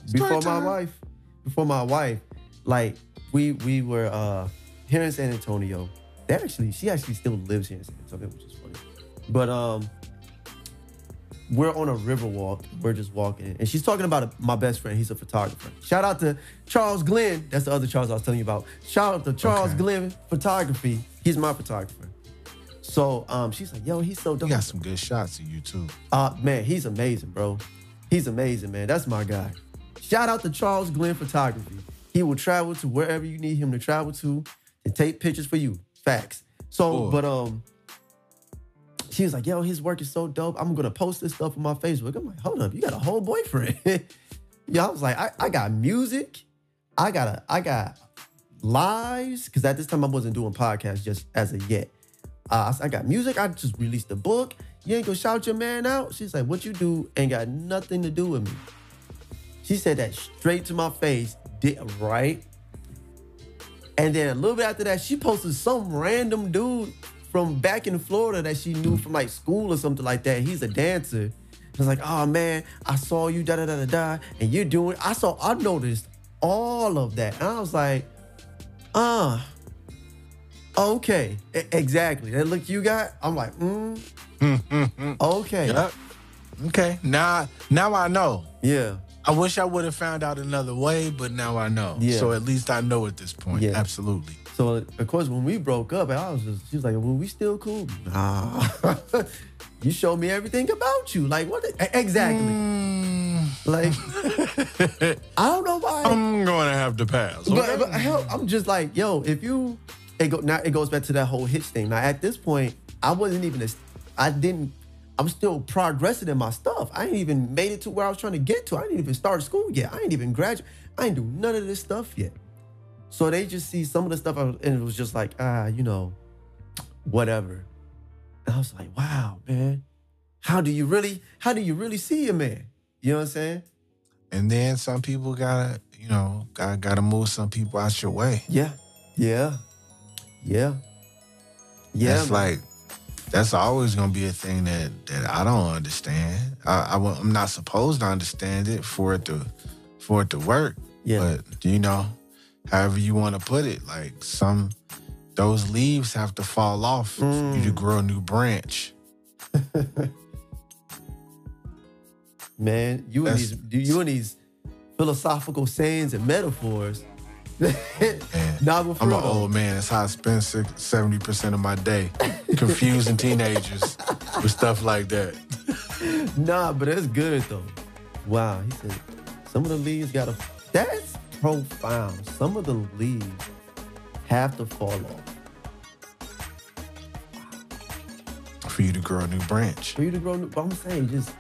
Story Before my wife. Before my wife, like we we were uh here in San Antonio. They actually she actually still lives here in San Antonio, which is funny. But um we're on a river walk. We're just walking, and she's talking about a, my best friend. He's a photographer. Shout out to Charles Glenn. That's the other Charles I was telling you about. Shout out to Charles Okay. Glenn Photography. He's my photographer. So um, she's like, "Yo, he's so You dope." got some good shots of you too. Uh, man, he's amazing, bro. He's amazing, man. That's my guy. Shout out to Charles Glenn Photography. He will travel to wherever you need him to travel to and take pictures for you. Facts. So, Cool. but um, she was like, "Yo, his work is so dope. I'm gonna post this stuff on my Facebook." I'm like, "Hold up, you got a whole boyfriend?" yeah, I was like, I, "I got music. I got a, I got lives because at this time I wasn't doing podcasts just as of yet. Uh, I I got music. I just released a book. You ain't gonna shout your man out. She's like, what you do ain't got nothing to do with me. She said that straight to my face, did right. And then a little bit after that, she posted some random dude from back in Florida that she knew from like school or something like that. He's a dancer. It's like, oh man, I saw you, da da da da da, and you're doing. I saw, I noticed all of that, and I was like, uh, okay, E- exactly. That look you got, I'm like, mm, okay, Yep. Okay. Now now I know. yeah, I wish I would have found out another way, but now I know. Yeah. So at least I know at this point. Yeah. Absolutely. So of course, when we broke up, I was just she was like, "Well, we still cool." Nah, you showed me everything about you. Like what? e- Exactly. Mm, Like I don't know why. I'm gonna have to pass. but, okay? but hell, I'm just like, yo, if you, it go now. It goes back to that whole hitch thing. Now at this point, I wasn't even. As, I didn't. I'm still progressing in my stuff. I ain't even made it to where I was trying to get to. I didn't even start school yet. I ain't even graduate. I ain't do none of this stuff yet. So they just see some of the stuff, I and it was just like, ah, you know, whatever. And I was like, wow, man, how do you really, how do you really see a man? You know what I'm saying? And then some people gotta, you know, gotta gotta move some people out your way. Yeah, yeah, yeah, yeah. That's man. like that's always gonna be a thing that that I don't understand. I, I I'm not supposed to understand it for it to for it to work. yeah, But you know, however you want to put it, like some those leaves have to fall off for you to Mm. grow a new branch. man, you and these, you and these philosophical sayings and metaphors. Man, nah, but for I'm an old man. That's how I spend seventy percent of my day confusing teenagers with stuff like that. Nah, but that's good though. Wow, he said some of the leaves got a. That's profound. Some of the leaves have to fall off For you to grow a new branch. for you to grow. New, but I'm saying just.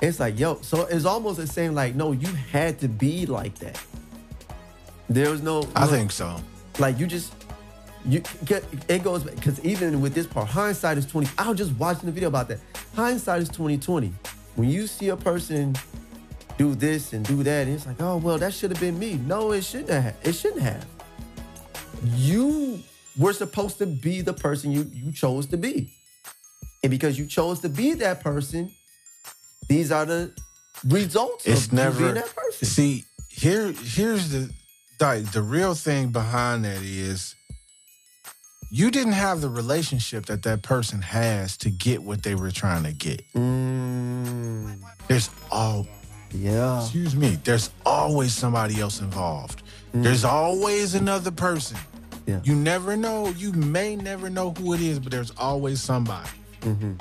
It's like yo, so it's almost the same. Like no, you had to be like that. There was no. I think so. like you just you get it goes because even with this part hindsight is 20 i was just watching the video about that hindsight is 2020 when you see a person do this and do that. And it's like oh well that should have been me. No it shouldn't have. It shouldn't have. You were supposed to be the person you you chose to be. And because you chose to be that person these are the results It's of you never being that person. See, here here's the like the real thing behind that is you didn't have the relationship that that person has to get what they were trying to get. mm, There's all yeah excuse me, there's always somebody else involved. There's always another person. Yeah. You never know, you may never know who it is, but there's always somebody. hmm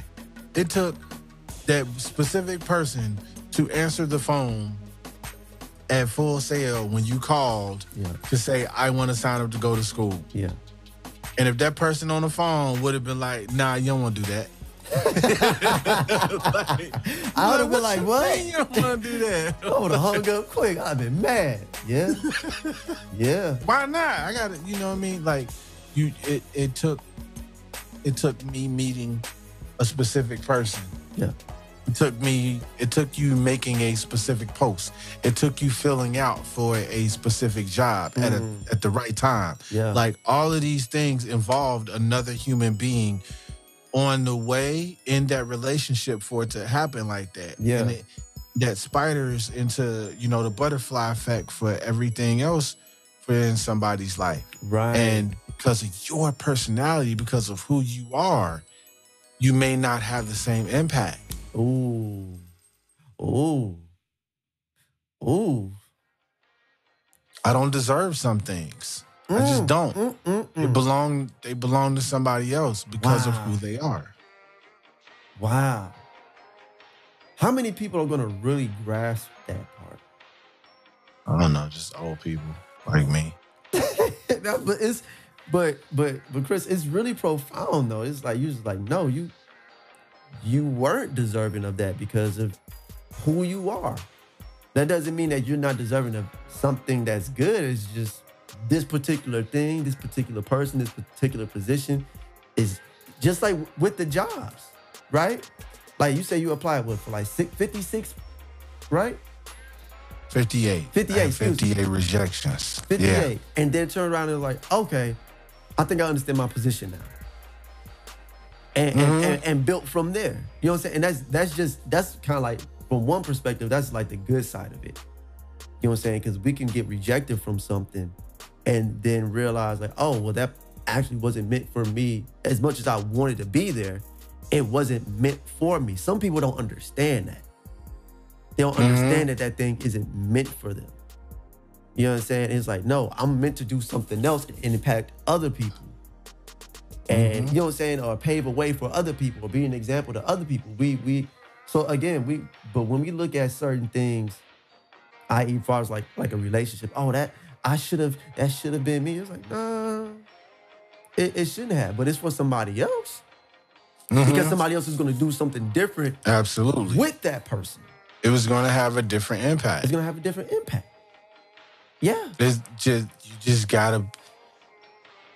It took that specific person to answer the phone at Full Sail when you called yeah to say, I want to sign up to go to school. yeah And if that person on the phone would have been like, nah, you don't want to do that. I would have been like, what? You don't want to do that. I would have hung up quick. I'd been mad. Yeah. Yeah. Why not? I got to, you know what I mean? Like, you, it, it took, it took me meeting a specific person. Yeah. It took me, it took you making a specific post. It took you filling out for a specific job at, a, Mhm. at the right time. Yeah. Like all of these things involved another human being on the way in that relationship for it to happen like that. Yeah. And it, that spiders into, you know, the butterfly effect for everything else for in somebody's life. right. And because of your personality, because of who you are, you may not have the same impact. Ooh. Ooh. Ooh. I don't deserve some things. I just Mm, don't. mm, mm, They mm. belong they belong to somebody else because of who they are. Wow. How many people are gonna really grasp that part? I don't know, just old people like me. No, but it's but but but Chris, it's really profound though. It's like you just like, no, you you weren't deserving of that because of who you are. That doesn't mean that you're not deserving of something that's good. It's just this particular thing, this particular person, this particular position is just like with the jobs, right? Like you say you applied what for like six, 56, right? 58. 58, I had excuse me. 58 rejections. 58. Yeah. And then turn around and like, okay, I think I understand my position now. And, and, Mhm. and, and built from there. You know what I'm saying? And that's that's just that's kind of like from one perspective, that's like the good side of it. You know what I'm saying? Because we can get rejected from something and then realize like, oh, well, that actually wasn't meant for me as much as I wanted to be there. It wasn't meant for me. Some people don't understand that. They don't Mhm. understand that that thing isn't meant for them. You know what I'm saying? It's like, no, I'm meant to do something else and impact other people. And you know what I'm saying? Or pave a way for other people or be an example to other people. We we so again, we but when we look at certain things, i.e. as far as like like a relationship, oh that I should have that should have been me. It's like, nah, it, it shouldn't have, but it's for somebody else. Mhm. Because somebody else is gonna do something different Absolutely. with that person. it was going to have a different impact. It's gonna have a different impact. Yeah. It's just you just gotta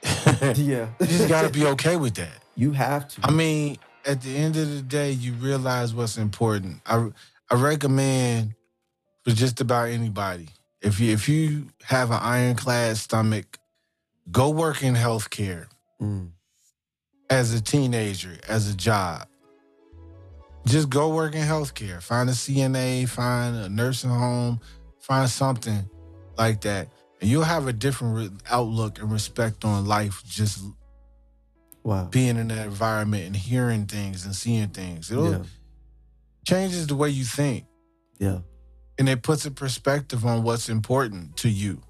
Yeah. you just gotta be okay with that. You have to. I mean, at the end of the day, you realize what's important. I I recommend for just about anybody. If you if you have an ironclad stomach, go work in healthcare Mm. as a teenager, as a job. Just go work in healthcare. Find a CNA, find a nursing home, find something like that. And you'll have a different re- outlook and respect on life just Wow. being in that environment and hearing things and seeing things. It'll Yeah. changes the way you think Yeah. And it puts a perspective on what's important to you.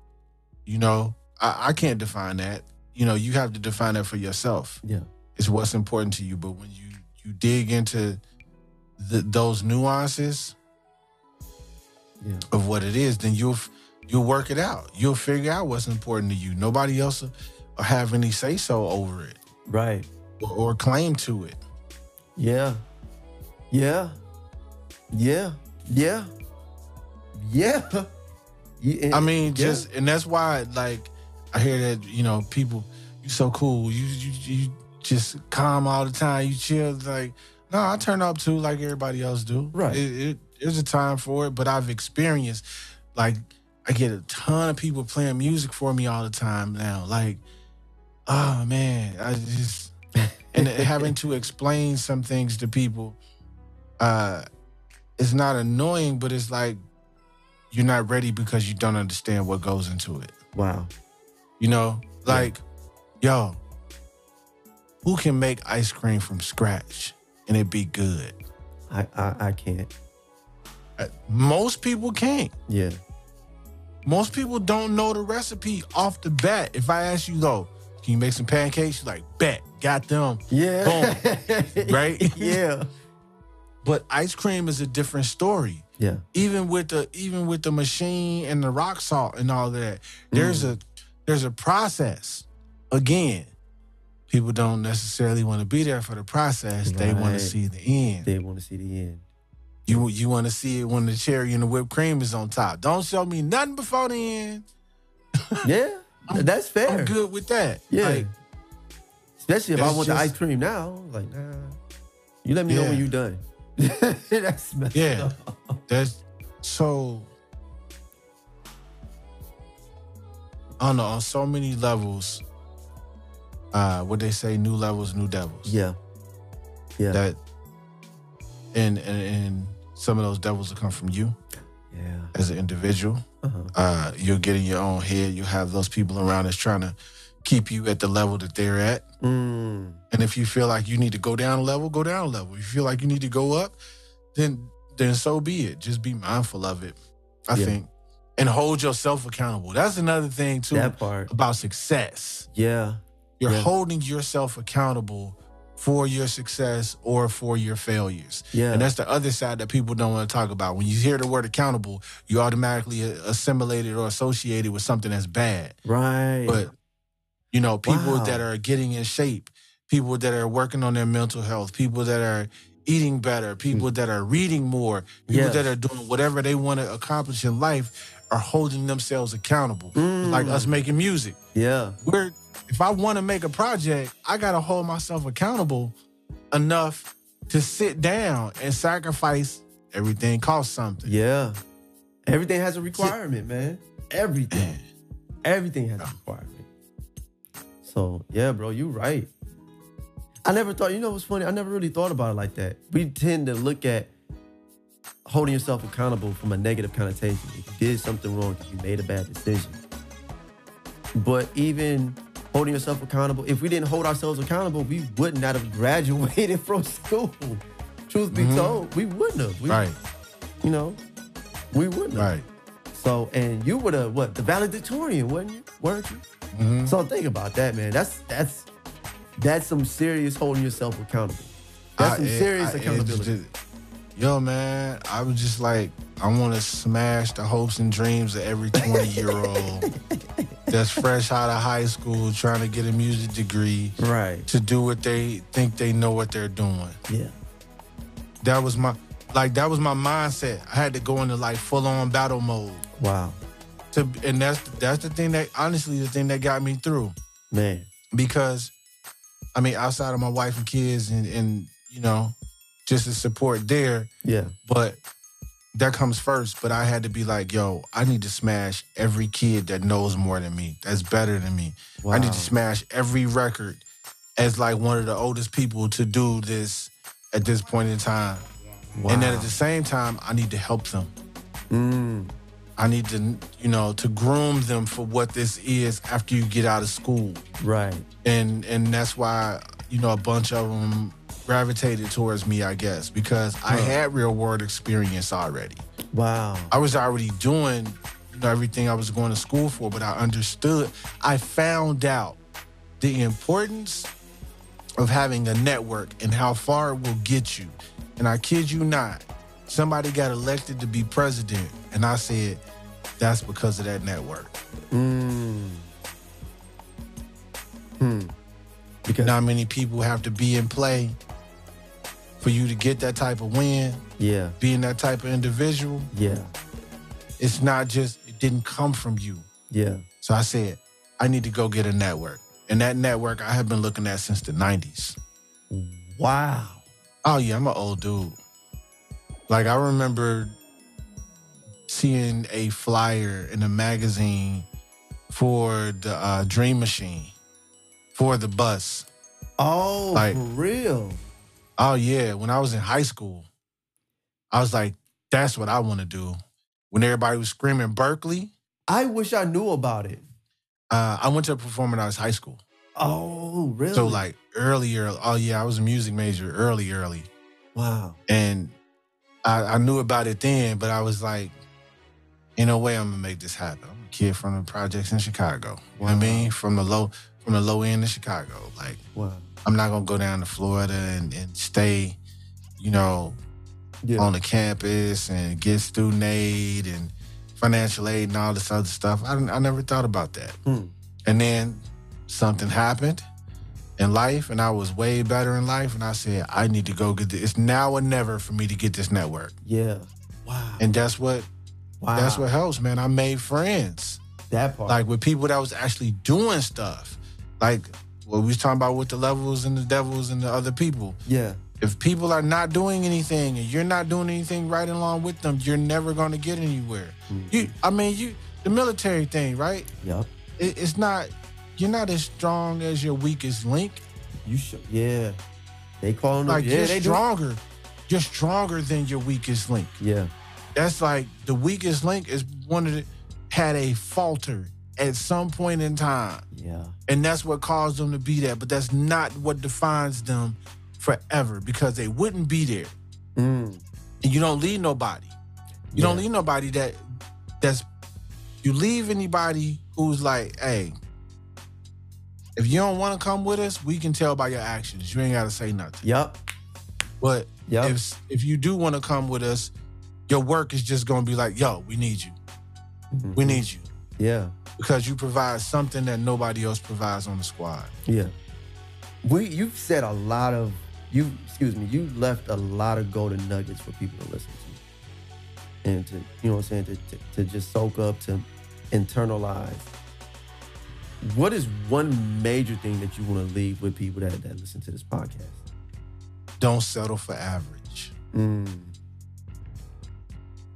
You know, I, I can't define that. You know, you have to define that for yourself. Yeah. It's what's important to you. But when you you dig into the, those nuances Yeah. of what it is, then you'll you'll work it out. You'll figure out what's important to you. Nobody else will, have any say so over it Right. or, or claim to it. Yeah. Yeah. Yeah. Yeah. Yeah. Yeah. I mean, Yeah. just and that's why, like, I hear that you know people, you so cool, you you you just calm all the time, you chill. Like, no, I turn up too, like everybody else do. Right. It, it, there's a time for it, but I've experienced, like, I get a ton of people playing music for me all the time now. Like, oh man, I just and having to explain some things to people, uh, it's not annoying, but it's like you're not ready because you don't understand what goes into it. wow. You know, like, yo, who can make ice cream from scratch and it be good? I, I I can't. Uh, Most people can't. Yeah. Most people don't know the recipe off the bat. If I ask you though, can you make some pancakes? You're like, bet, got them. Yeah. Boom. right? yeah. But ice cream is a different story. Yeah. even with the even with the machine and the rock salt and all that there's Mm. a there's a process again people don't necessarily want to be there for the process they want to see the end They want to see the end. you you want to see it when the cherry and the whipped cream is on top don't show me nothing before the end Yeah. That's fair. i'm good with that Yeah. Like, Especially if I want the ice cream now. Like, nah. You let me know when you're done. That's messed Yeah. up. that's so I don't know on so many levels uh what they say new levels new devils Yeah. Yeah. that and, and and some of those devils will come from you yeah. as an individual Uh-huh. uh you'll get in your own head you'll have those people around that's trying to keep you at the level that they're at Mm. and if you feel like you need to go down a level go down a level if you feel like you need to go up then then so be it just be mindful of it i Yeah. think and hold yourself accountable that's another thing too That part. about success Yeah. you're Yeah. holding yourself accountable for your success or for your failures Yeah. and that's the other side that people don't want to talk about. When you hear the word accountable, you automatically uh, assimilate it or associate it with something that's bad. right. But you know, people Wow. that are getting in shape, people that are working on their mental health, people that are eating better, people that are reading more, people Yes. that are doing whatever they want to accomplish in life are holding themselves accountable. Mm. Like us making music. yeah. We're if I want to make a project, I gotta hold myself accountable enough to sit down and sacrifice everything costs something. Yeah. Everything has a requirement, man. Everything. Everything has a requirement. So yeah, bro, you right. I never thought, you know what's funny? I never really thought about it like that. We tend to look at holding yourself accountable from a negative connotation. If you did something wrong, if you made a bad decision. But even holding yourself accountable, if we didn't hold ourselves accountable, we would not have graduated from school. Truth be Mhm. told, we wouldn't have. We, Right, You know, we wouldn't have. right. So, and you were the what? The valedictorian, wasn't you? Weren't you? Mhm. So think about that, man. That's that's that's some serious holding yourself accountable. That's some I- it- serious I- it accountability. just- yo, man, I was just like, I want to smash the hopes and dreams of every 20 year old that's fresh out of high school trying to get a music degree right. to do what they think they know what they're doing. Yeah. That was my, like, that was my mindset. I had to go into like full on battle mode. Wow. To, and that's that's the thing that honestly the thing that got me through Man. because I mean, outside of my wife and kids, and and you know, just the support there. Yeah. But that comes first. But I had to be like, yo, I need to smash every kid that knows more than me, that's better than me. Wow. I need to smash every record as like one of the oldest people to do this at this point in time. Wow. And then at the same time, I need to help them. Mm, I need to, you know, to groom them for what this is after you get out of school. right. And and that's why, you know, a bunch of them gravitated towards me, I guess, because I had real world experience already. Wow. I was already doing you know, everything I was going to school for, but I understood. I found out the importance of having a network and how far it will get you. And I kid you not, somebody got elected to be president, and I said, that's because of that network. Mm. Hmm. Because Not many people have to be in play for you to get that type of win, yeah, being that type of individual. yeah, It's not just, it didn't come from you. yeah. So I said, I need to go get a network. And that network I have been looking at since the 90s. Wow. Oh, yeah, I'm an old dude. Like, I remember seeing a flyer in a magazine for the uh, Dream Machine, for the bus. Oh, Like- for real. Oh, yeah, when I was in high school, I was like, that's what I want to do. When everybody was screaming Berklee, I wish I knew about it. uh, I went to a performing arts high school. Oh, really? So, like, earlier, oh, yeah, I was a music major early, early. wow. And I, I knew about it then, but I was like, in no way I'm gonna make this happen. I'm a kid from the projects in Chicago. You know what I mean? From the low from the low end of Chicago. Like Wow. I'm not gonna go down to Florida and, and stay, you know, Yeah. on the campus and get student aid and financial aid and all this other stuff. I, I never thought about that. Hmm. And then something happened in life, and I was way better in life. And I said, I need to go get this. It's now or never for me to get this network. Yeah. Wow. And that's what wow. that's what helps, man. I made friends, that part. like with people that was actually doing stuff, like what we was talking about with the levels and the devils and the other people. yeah. If people are not doing anything and you're not doing anything right along with them, you're never going to get anywhere. Mhm. You, I mean, you the military thing, right? Yep. It, it's not. You're not as strong as your weakest link. You should. Yeah. They call them. Like yeah, you're they stronger. You're stronger than your weakest link. Yeah. That's like the weakest link is one of the had a falter at some point in time. Yeah. And that's what caused them to be there. But that's not what defines them forever because they wouldn't be there. Mm. And you don't leave nobody. You don't Yeah. leave nobody that that's you leave anybody who's like, hey, if you don't want to come with us, we can tell by your actions. You ain't gotta say nothing. Yep. But Yep. if if you do want to come with us, your work is just gonna be like, yo, we need you. Mhm. We need you. Yeah. Because you provide something that nobody else provides on the squad. Yeah. We you've said a lot of you excuse me, you left a lot of golden nuggets for people to listen to. And to you know what I'm saying, to, to, to just soak up, to internalize. What is one major thing that you want to leave with people that, that listen to this podcast? Don't settle for average. Mm.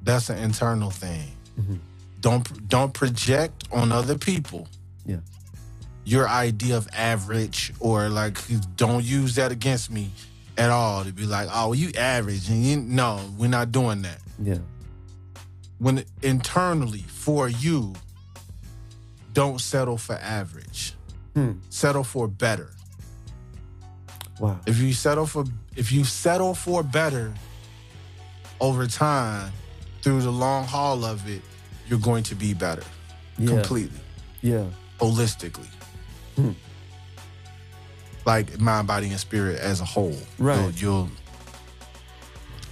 That's an internal thing. Mhm. Don't don't project on other people. Yeah. Your idea of average or like don't use that against me at all to be like, oh, you average and you no, we're not doing that. Yeah. When internally for you, don't settle for average. Hmm. Settle for better. Wow. If you settle for if you settle for better over time through the long haul of it, you're going to be better Yeah. completely, Yeah. holistically. Hmm. Like mind, body, and spirit as a whole. Right. You'll, you'll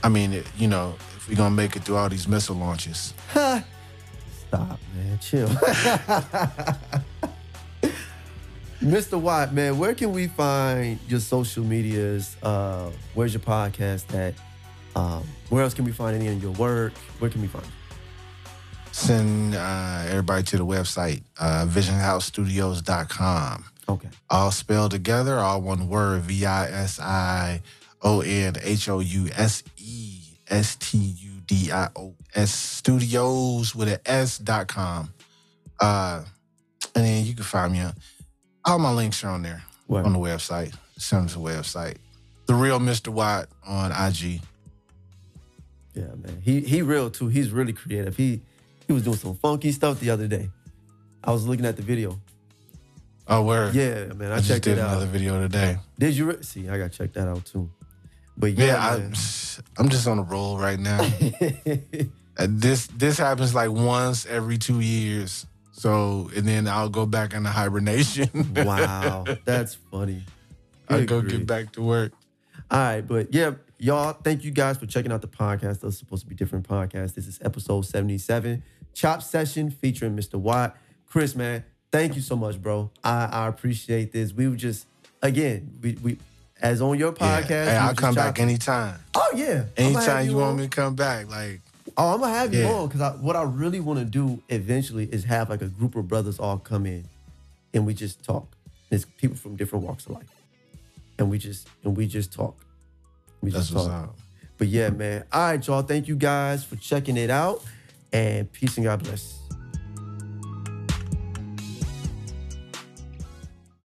I mean, it, you know, if we're gonna make it through all these missile launches, Stop, man. Chill. Mr. Watt, man, where can we find your social medias? Uh, where's your podcast at? Um, where else can we find any of your work? Where can we find you? send uh, everybody to the website, uh, visionhousestudios.com. Okay. All spelled together, all one word, V I S I O N H O U S E S T U D I O S studios with an S dot com. Uh, and then you can find me on all my links are on there What? on the website. Send them to the website. The real Mr. Watt on IG. Yeah, man. He he real too. He's really creative. He he was doing some funky stuff the other day. I was looking at the video. Oh, where? Yeah, man. I, I, just checked did it out. another video today. Did you re- see? I gotta check that out too. But yeah, Yeah. I, I'm just on a roll right now. Uh, this this happens like once every two years. So and then I'll go back into hibernation. wow, that's funny. I go get back to work. All right, but yeah, y'all, thank you guys for checking out the podcast. Those are supposed to be different podcasts. This is episode 77, Chop Session featuring Mr. Watt. Chris, man, thank you so much, bro. I, I appreciate this. We were just, again, we, we as on your Yeah. podcast. Hey, I'll come back chopping. anytime. Oh, yeah. Anytime you, want me to come back, like Oh, I'm gonna have you on because what I really want to do eventually is have like a group of brothers all come in, and we just talk. It's people from different walks of life, and we just and we just talk. We that's just what's up. But yeah, man. All right, y'all. Thank you guys for checking it out, and peace and God bless.